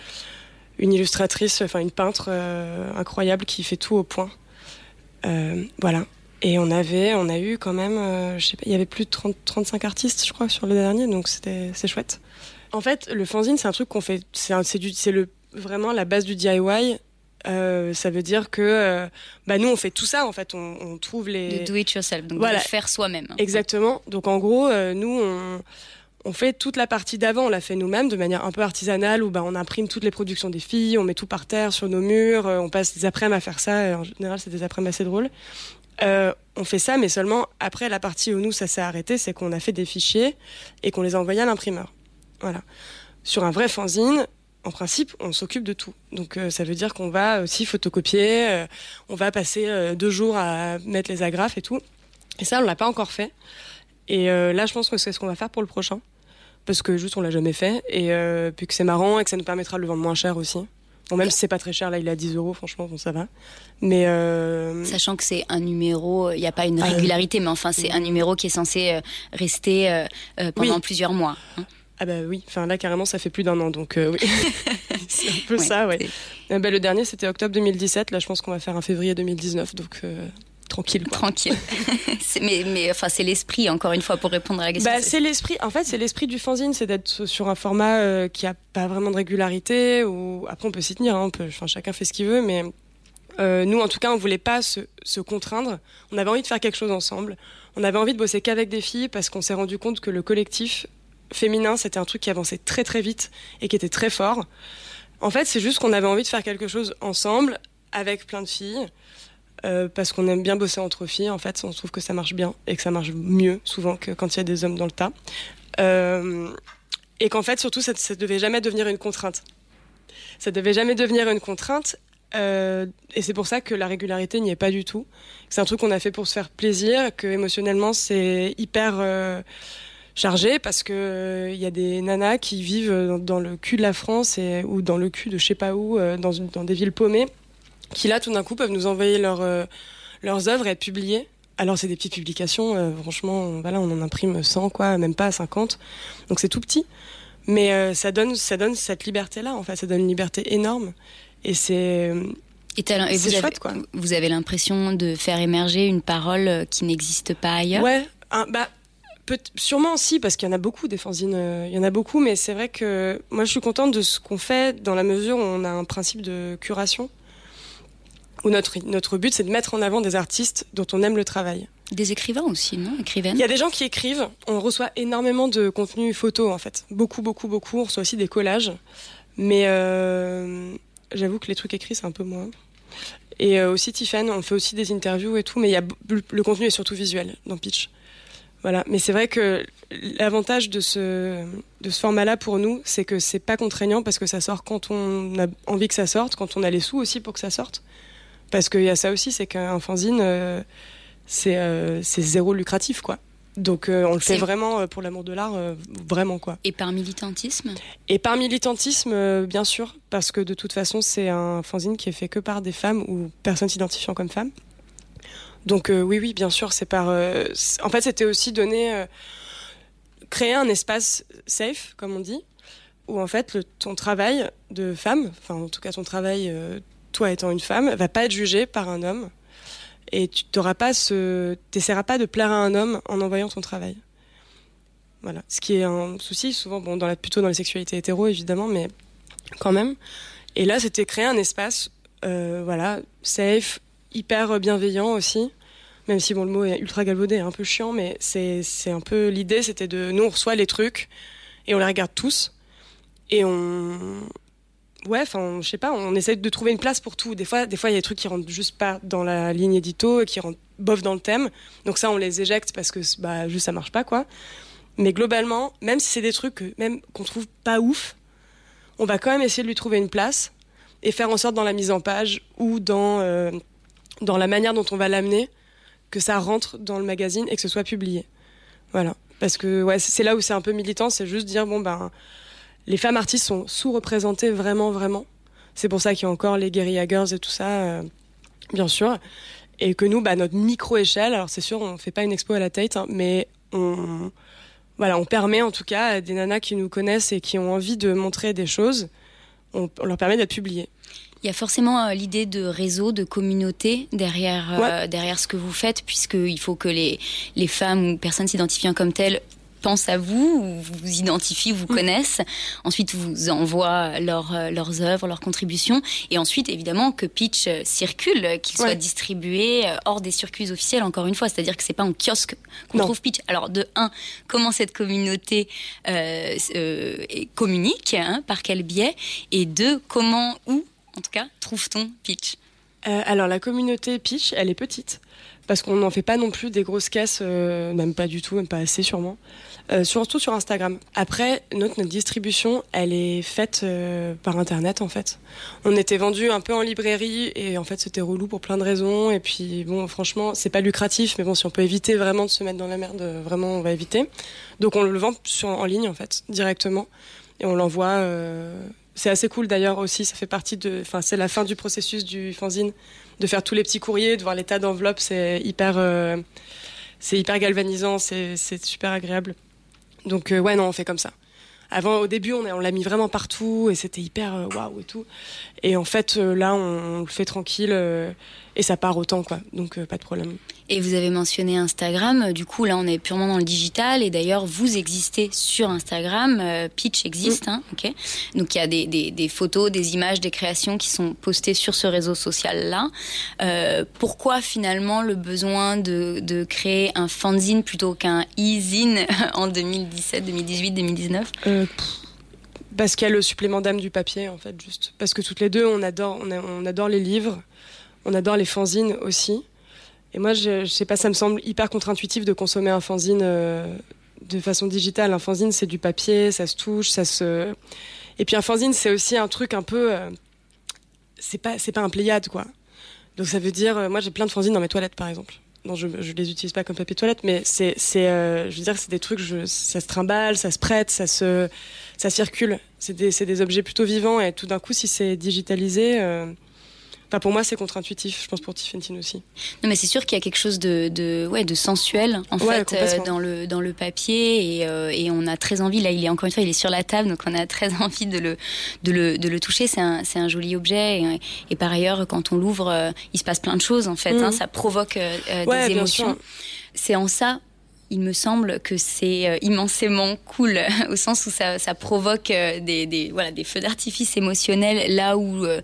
[SPEAKER 10] illustratrice, enfin une peintre incroyable qui fait tout au point. Voilà. Et on avait, on a eu quand même, euh, je sais pas, il y avait plus de 30, 35 artistes, je crois, sur le dernier, donc c'était, c'est chouette. En fait, le fanzine, c'est un truc qu'on fait, c'est, le, vraiment la base du DIY. Euh, ça veut dire que, euh, bah nous, on fait tout ça. En fait, on, on trouve les.
[SPEAKER 5] De do it yourself, donc
[SPEAKER 10] Voilà.
[SPEAKER 5] de le faire soi-même.
[SPEAKER 10] Exactement. Donc en gros, euh, nous, on, on fait toute la partie d'avant, on la fait nous-mêmes de manière un peu artisanale, où bah, on imprime toutes les productions des filles, on met tout par terre sur nos murs, euh, on passe des après-midi à faire ça. et en général, c'est des après-midi assez drôles. Euh, on fait ça, mais seulement après la partie où nous, ça s'est arrêté, c'est qu'on a fait des fichiers et qu'on les a envoyés à l'imprimeur. Voilà. Sur un vrai fanzine, en principe, on s'occupe de tout. Donc euh, ça veut dire qu'on va aussi photocopier, euh, on va passer deux jours à mettre les agrafes et tout. Et ça, on l'a pas encore fait. Et là, je pense que c'est ce qu'on va faire pour le prochain. Parce que juste, on l'a jamais fait. Et puis que c'est marrant et que ça nous permettra de le vendre moins cher aussi. Bon, même si c'est pas très cher, là, il est à 10 euros, franchement, bon, ça va. Mais. euh,
[SPEAKER 5] Sachant que c'est un numéro, il n'y a pas une
[SPEAKER 10] Ah,
[SPEAKER 5] régularité, mais enfin c'est un numéro qui est censé euh, rester euh, euh, pendant
[SPEAKER 10] Oui.
[SPEAKER 5] plusieurs mois. hein.
[SPEAKER 10] Ah bah oui, enfin là carrément ça fait plus d'un an donc euh, oui. c'est un peu
[SPEAKER 5] Ouais,
[SPEAKER 10] ça ouais. Euh, bah, le dernier c'était octobre 2017, là je pense qu'on va faire un février 2019 donc euh, tranquille quoi.
[SPEAKER 5] Tranquille. C'est- mais mais enfin c'est l'esprit encore une fois pour répondre à la question.
[SPEAKER 10] Bah, c'est l'esprit. En fait, c'est l'esprit du fanzine, c'est d'être sur un format euh, qui a pas vraiment de régularité. Ou après, on peut s'y tenir. hein, on peut, enfin, chacun fait ce qu'il veut, mais euh, nous, en tout cas, on voulait pas se, se contraindre. On avait envie de faire quelque chose ensemble. On avait envie de bosser qu'avec des filles parce qu'on s'est rendu compte que le collectif féminin, c'était un truc qui avançait très très vite et qui était très fort. En fait, c'est juste qu'on avait envie de faire quelque chose ensemble avec plein de filles. Euh, parce qu'on aime bien bosser entre filles, en fait, on trouve que ça marche bien et que ça marche mieux souvent que quand il y a des hommes dans le tas. Euh, et qu'en fait, surtout, ça, ça devait jamais devenir une contrainte. Ça devait jamais devenir une contrainte. euh, et c'est pour ça que la régularité n'y est pas du tout. C'est un truc qu'on a fait pour se faire plaisir, que émotionnellement c'est hyper euh, chargé parce que il y a des nanas qui vivent dans, le cul de la France et, ou dans le cul de je sais pas où, euh, dans, dans des villes paumées, qui là tout d'un coup peuvent nous envoyer leurs euh, leurs œuvres et être publiées. Alors c'est des petites publications, euh, franchement, voilà, on en imprime 100 quoi, même pas 50, donc c'est tout petit. Mais euh, ça donne ça donne cette liberté là, en fait, ça donne une liberté énorme. Et c'est
[SPEAKER 5] Et, et vous, avez,
[SPEAKER 10] chouette, quoi.
[SPEAKER 5] vous avez l'impression de faire émerger une parole qui n'existe pas ailleurs?
[SPEAKER 10] Ouais, un- bah, peut sûrement aussi, parce qu'il y en a beaucoup des fanzines, euh, il y en a beaucoup, mais c'est vrai que moi je suis contente de ce qu'on fait dans la mesure où on a un principe de curation, où notre, notre but c'est de mettre en avant des artistes dont on aime le travail.
[SPEAKER 5] Des écrivains aussi, non? Écrivaines?
[SPEAKER 10] Il y a des gens qui écrivent, on reçoit énormément de contenu photo en fait, beaucoup, beaucoup, beaucoup, on reçoit aussi des collages, mais euh, j'avoue que les trucs écrits c'est un peu moins. Et euh, aussi Tiffen, on fait aussi des interviews et tout, mais il y a, le contenu est surtout visuel dans Pitch. Voilà, mais c'est vrai que l'avantage de ce, de ce format-là pour nous, c'est que c'est pas contraignant parce que ça sort quand on a envie que ça sorte, quand on a les sous aussi pour que ça sorte. Parce qu'il y a ça aussi, c'est qu'un fanzine, euh, c'est euh, c'est zéro lucratif, quoi. Donc euh, on le fait vraiment pour l'amour de l'art, vraiment, quoi.
[SPEAKER 5] Et par militantisme?
[SPEAKER 10] Et par militantisme, bien sûr, parce que de toute façon, c'est un fanzine qui est fait que par des femmes ou personnes s'identifiant comme femmes. Donc oui, oui, bien sûr, c'est par. en fait, c'était aussi donner, créer un espace safe, comme on dit, où en fait le, ton travail de femme, enfin en tout cas ton travail, euh, toi étant une femme, va pas être jugé par un homme, et tu t'auras pas ce, t'essaieras pas de plaire à un homme en envoyant ton travail. Voilà, ce qui est un souci souvent, bon, dans la, plutôt dans les sexualités hétéro évidemment, mais quand même. Et là, c'était créer un espace, euh, voilà, safe, hyper bienveillant aussi. Même si bon, le mot est ultra galvaudé, un peu chiant, mais c'est c'est un peu l'idée, c'était de nous on reçoit les trucs et on les regarde tous et on ouais, enfin, je sais pas, on essaie de trouver une place pour tout. Des fois, des fois, il y a des trucs qui rentrent juste pas dans la ligne édito et qui rentrent bof dans le thème. Donc ça, on les éjecte parce que bah juste ça marche pas quoi. Mais globalement, même si c'est des trucs que, même qu'on trouve pas ouf, on va quand même essayer de lui trouver une place et faire en sorte dans la mise en page ou dans euh, dans la manière dont on va l'amener que ça rentre dans le magazine et que ce soit publié. Voilà. Parce que ouais, c'est là où c'est un peu militant, c'est juste dire bon ben les femmes artistes sont sous-représentées vraiment vraiment C'est pour ça qu'il y a encore les Guerilla Girls et tout ça, euh, bien sûr. Et que nous, bah, notre micro-échelle, alors c'est sûr, on fait pas une expo à la Tate, hein, mais on, voilà, on permet en tout cas à des nanas qui nous connaissent et qui ont envie de montrer des choses, on, on leur permet d'être publiées.
[SPEAKER 5] Il y a forcément euh, l'idée de réseau, de communauté derrière, euh, derrière ce que vous faites, puisqu'il faut que les, les femmes ou personnes s'identifiant comme telles pensent à vous, vous identifient, vous connaissent, ensuite vous envoient leur, euh, leurs œuvres, leurs contributions, et ensuite évidemment que Pitch euh, circule, qu'il soit distribué euh, hors des circuits officiels, encore une fois, c'est-à-dire que c'est pas en kiosque qu'on trouve Pitch. Alors de un, comment cette communauté euh, euh, communique, hein, par quel biais, et deux, comment, où, en tout cas, trouve-t-on Pitch?
[SPEAKER 10] Euh, alors la communauté Pitch, elle est petite parce qu'on n'en fait pas non plus des grosses caisses, euh, même pas du tout, même pas assez sûrement. Euh, surtout sur Instagram. Après, notre, distribution, elle est faite euh, par Internet en fait. On était vendu un peu en librairie et en fait c'était relou pour plein de raisons. Et puis bon, franchement, c'est pas lucratif, mais bon, si on peut éviter vraiment de se mettre dans la merde, vraiment on va éviter. Donc on le vend sur, en ligne en fait, directement. Et on l'envoie. c'est assez cool d'ailleurs aussi, ça fait partie de. Enfin, c'est la fin du processus du fanzine, de faire tous les petits courriers, de voir les tas d'enveloppes, c'est hyper. euh, hyper galvanisant, c'est super agréable. Donc, euh, ouais, non, on fait comme ça. Avant, au début, on, on l'a mis vraiment partout et c'était hyper euh, waouh et tout. Et en fait, là, on, le fait tranquille et ça part autant, quoi. Donc, euh, pas de problème.
[SPEAKER 5] Et vous avez mentionné Instagram, euh, du coup là on est purement dans le digital et d'ailleurs vous existez sur Instagram, euh, Pitch existe, hein, ok. Donc il y a des, des, des photos, des images, des créations qui sont postées sur ce réseau social là. Euh, pourquoi finalement le besoin de, de créer un fanzine plutôt qu'un e-zine en 2017, 2018, 2019
[SPEAKER 10] Euh, pff, parce qu'il y a le supplément d'âme du papier, en fait, juste. Parce que toutes les deux, on adore, on, a- on adore les livres, on adore les fanzines aussi. Et moi, je, je sais pas, ça me semble hyper contre-intuitif de consommer un fanzine euh, de façon digitale. Un fanzine, c'est du papier, ça se touche, ça se. Et puis un fanzine, c'est aussi un truc un peu. euh, c'est pas, c'est pas un Pléiade, quoi. Donc ça veut dire, euh, moi j'ai plein de fanzines dans mes toilettes, par exemple. Non, je, je les utilise pas comme papier toilette, mais c'est, c'est, je veux dire, c'est des trucs, ça se trimballe, ça se prête, ça se, ça circule. C'est des, c'est des objets plutôt vivants et tout d'un coup, si c'est digitalisé, enfin pour moi c'est contre-intuitif. Je pense pour Tiffany aussi.
[SPEAKER 5] Non, mais c'est sûr qu'il y a quelque chose de, de, ouais, de sensuel en
[SPEAKER 10] Ouais,
[SPEAKER 5] fait euh, dans le dans le papier et, euh, et on a très envie. Là, il est encore une fois, il est sur la table, donc on a très envie de le de le, de le toucher. C'est un c'est un joli objet et, et par ailleurs, quand on l'ouvre, euh, il se passe plein de choses en fait. Hein, ça provoque euh,
[SPEAKER 10] Ouais,
[SPEAKER 5] des émotions. C'est en ça. Il me semble que c'est euh, immensément cool au sens où ça, ça provoque euh, des, des, voilà, des feux d'artifice émotionnels là où euh,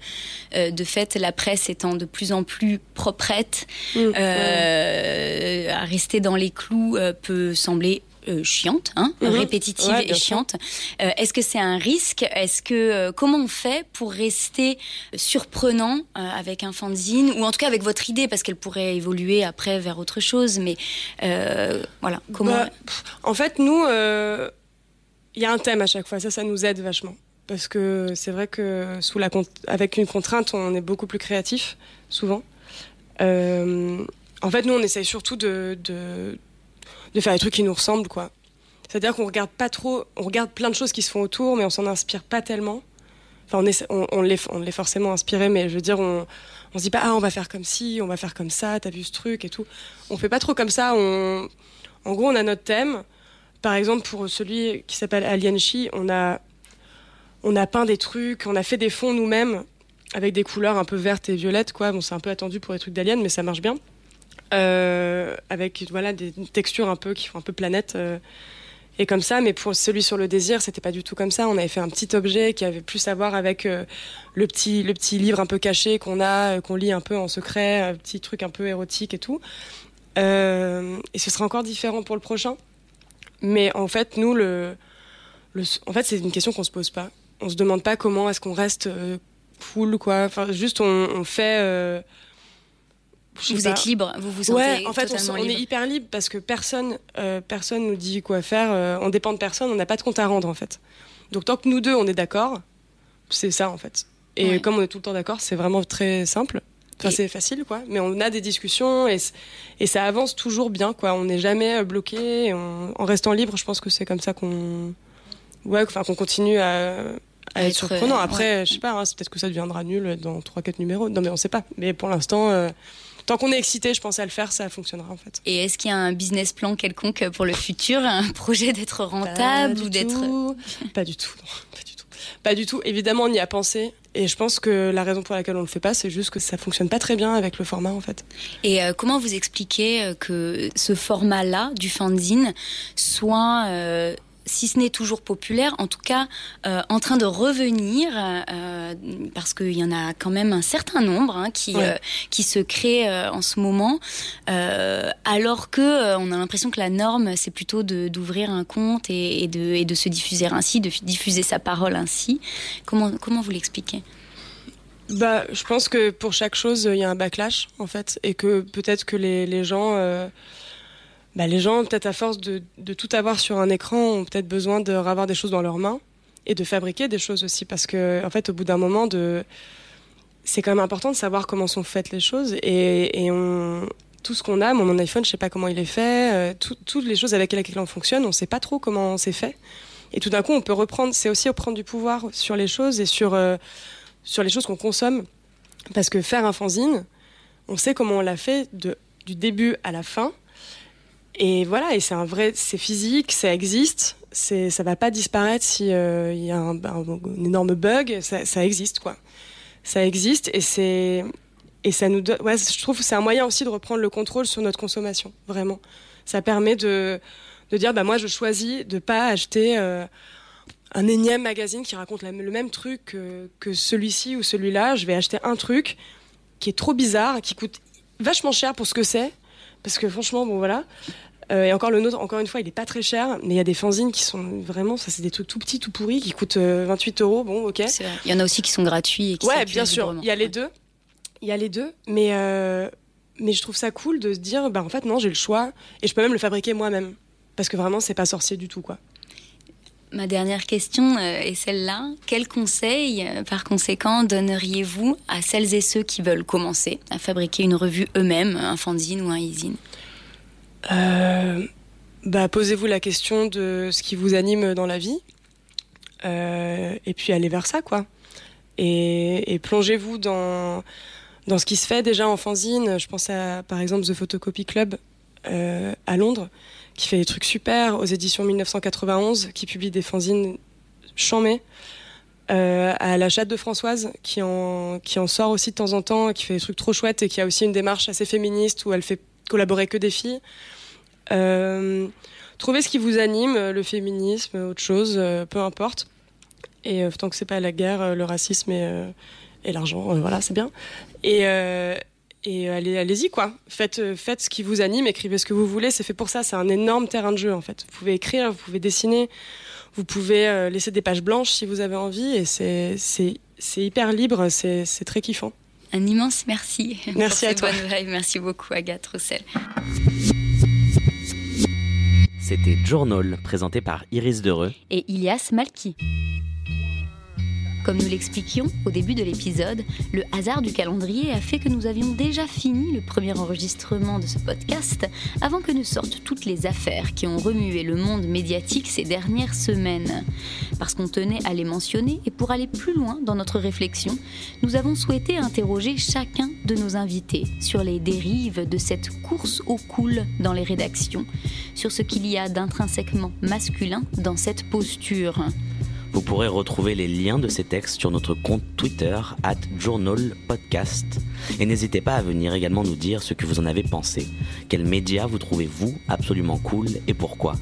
[SPEAKER 5] de fait la presse étant de plus en plus proprette
[SPEAKER 10] Mm,
[SPEAKER 5] euh, à rester dans les clous peut sembler euh, chiante, hein,
[SPEAKER 10] Mhm.
[SPEAKER 5] répétitive
[SPEAKER 10] Ouais,
[SPEAKER 5] et chiante. Euh, Est-ce que c'est un risque? Est-ce que euh, comment on fait pour rester surprenant avec un fanzine? Ou en tout cas avec votre idée parce qu'elle pourrait évoluer après vers autre chose Mais voilà, comment
[SPEAKER 10] Bah, En fait, nous, il y a un thème à chaque fois. Ça, ça nous aide vachement. Parce que c'est vrai que sous la avec une contrainte, on est beaucoup plus créatif, souvent. En fait, nous, on essaye surtout de, de, de faire des trucs qui nous ressemblent, quoi. C'est-à-dire qu'on regarde pas trop, on regarde plein de choses qui se font autour, mais on s'en inspire pas tellement. Enfin, on, on, on l'est, forcément inspiré, mais je veux dire, on, on se dit pas, ah, on va faire comme ci, on va faire comme ça, t'as vu ce truc et tout. On fait pas trop comme ça. On, en gros, on a notre thème. Par exemple, pour celui qui s'appelle Alien Chi, on a, on a peint des trucs, on a fait des fonds nous-mêmes avec des couleurs un peu vertes et violettes, quoi. Bon, c'est un peu attendu pour les trucs d'Alien, mais ça marche bien. Euh, avec voilà des textures un peu qui font un peu planète euh, et comme ça. Mais pour celui sur le désir, c'était pas du tout comme ça. On avait fait un petit objet qui avait plus à voir avec euh, le petit le petit livre un peu caché qu'on a, euh, qu'on lit un peu en secret, un petit truc un peu érotique et tout. Euh, et ce sera encore différent pour le prochain. Mais en fait, nous, le, le en fait, c'est une question qu'on se pose pas. On se demande pas comment est-ce qu'on reste cool, quoi. Enfin, juste on, on fait. Euh,
[SPEAKER 5] vous
[SPEAKER 10] pas.
[SPEAKER 5] êtes libre, vous vous sentez
[SPEAKER 10] Ouais, en fait, on, est hyper libre parce que personne, euh, personne nous dit quoi faire. euh, on dépend de personne. On n'a pas de compte à rendre, en fait. Donc, tant que nous deux, on est d'accord, c'est ça, en fait. Et
[SPEAKER 5] Ouais.
[SPEAKER 10] comme on est tout le temps d'accord, c'est vraiment très simple. Enfin,
[SPEAKER 5] Et-
[SPEAKER 10] c'est facile, quoi. Mais on a des discussions et, et ça avance toujours bien, quoi. On n'est jamais euh, bloqué. on- en restant libre, je pense que c'est comme ça qu'on, ouais, enfin, qu'on continue à, à être, surprenant. Après, je sais pas, hein, peut-être que ça deviendra nul dans 3-4 numéros. Non, mais on sait pas. Mais pour l'instant, euh, tant qu'on est excité, je pense à le faire, ça fonctionnera en fait.
[SPEAKER 5] Et est-ce qu'il y a un business plan quelconque pour le futur, un projet d'être rentable ou d'être
[SPEAKER 10] Pas du tout, non, pas du tout. Pas du tout. Évidemment, on y a pensé. Et je pense que la raison pour laquelle on le fait pas, c'est juste que ça fonctionne pas très bien avec le format en fait.
[SPEAKER 5] Et euh, comment vous expliquez euh, que ce format-là du fanzine soit euh, si ce n'est toujours populaire, en tout cas euh, en train de revenir, euh, parce qu'il y en a quand même un certain nombre hein, qui, euh, qui se créent en ce moment, alors que on a l'impression que la norme, c'est plutôt d'ouvrir un compte et, et, de, et de se diffuser ainsi, de diffuser sa parole ainsi. Comment, comment vous l'expliquez?
[SPEAKER 10] Bah, je pense que pour chaque chose, il y a un backlash, en fait, et que peut-être que les, les gens bah, les gens, peut-être à force de, tout avoir sur un écran, ont peut-être besoin de avoir des choses dans leurs mains et de fabriquer des choses aussi. Parce que, en fait, au bout d'un moment, c'est quand même important de savoir comment sont faites les choses. Et, tout ce qu'on a, mon iPhone, je sais pas comment il est fait, euh, toutes les choses avec lesquelles on fonctionne, on sait pas trop comment c'est fait. Et tout d'un coup, on peut reprendre, c'est aussi reprendre du pouvoir sur les choses et sur, euh, les choses qu'on consomme. Parce que faire un fanzine, on sait comment on l'a fait du début à la fin. Et voilà, et c'est un vrai, c'est physique, ça existe, c'est, ça va pas disparaître si euh, y a un, énorme bug, ça, existe quoi. Ça existe et c'est et ça nous je trouve que c'est un moyen aussi de reprendre le contrôle sur notre consommation, vraiment. Ça permet de de dire bah moi je choisis de pas acheter euh, un énième magazine qui raconte le même truc que celui-ci ou celui-là. Je vais acheter un truc qui est trop bizarre, qui coûte vachement cher pour ce que c'est, parce que franchement bon voilà. Euh, et encore le nôtre, encore une fois, il est pas très cher, mais il y a des fanzines qui sont vraiment, ça c'est des trucs tout petits, tout pourris, qui coûtent 28 euh, euros. Bon, ok.
[SPEAKER 5] Il y en a aussi qui sont gratuits. Et qui
[SPEAKER 10] ouais, bien sûr. Il y a les deux. Il y a les deux, mais euh, mais je trouve ça cool de se dire, bah en fait non, j'ai le choix et je peux même le fabriquer moi-même, parce que vraiment c'est pas sorcier du tout quoi.
[SPEAKER 5] Ma dernière question est celle-là. Quel conseil, par conséquent, donneriez-vous à celles et ceux qui veulent commencer à fabriquer une revue eux-mêmes, un fanzine ou un e
[SPEAKER 10] euh, bah, Posez-vous la question de ce qui vous anime dans la vie. Euh, et puis allez vers ça, quoi. Et, plongez-vous dans, dans ce qui se fait déjà en fanzine. Je pense à, par exemple, The Photocopy Club euh, à Londres, qui fait des trucs super aux éditions 1991, qui publie des fanzines chamées. à la chatte de Françoise qui en, qui en sort aussi de temps en temps, qui fait des trucs trop chouettes et qui a aussi une démarche assez féministe où elle fait collaborer que des filles. Euh, trouvez ce qui vous anime, le féminisme, autre chose, euh, peu importe. Et euh, tant que c'est pas la guerre, le racisme et, et l'argent, voilà, c'est bien. Et, et allez, allez-y quoi. Faites, faites ce qui vous anime, écrivez ce que vous voulez. C'est fait pour ça. C'est un énorme terrain de jeu en fait. Vous pouvez écrire, vous pouvez dessiner, vous pouvez laisser des pages blanches si vous avez envie. Et c'est, c'est, c'est hyper libre. C'est, c'est très kiffant.
[SPEAKER 5] Un immense merci.
[SPEAKER 10] Merci à toi.
[SPEAKER 5] Merci beaucoup, Agathe Roussel.
[SPEAKER 1] C'était Journal, présenté par Iris Dereux
[SPEAKER 5] et Ilias Malki. Comme nous l'expliquions au début de l'épisode, le hasard du calendrier a fait que nous avions déjà fini le premier enregistrement de ce podcast avant que ne sortent toutes les affaires qui ont remué le monde médiatique ces dernières semaines. Parce qu'on tenait à les mentionner et pour aller plus loin dans notre réflexion, nous avons souhaité interroger chacun de nos invités sur les dérives de cette course au cool dans les rédactions, sur ce qu'il y a d'intrinsèquement masculin dans cette posture.
[SPEAKER 1] Vous pourrez retrouver les liens de ces textes sur notre compte Twitter, at Journal Podcast. Et n'hésitez pas à venir également nous dire ce que vous en avez pensé. Quels médias vous trouvez-vous absolument cool et pourquoi?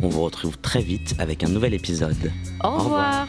[SPEAKER 1] On vous retrouve très vite avec un nouvel épisode.
[SPEAKER 5] Au, revoir.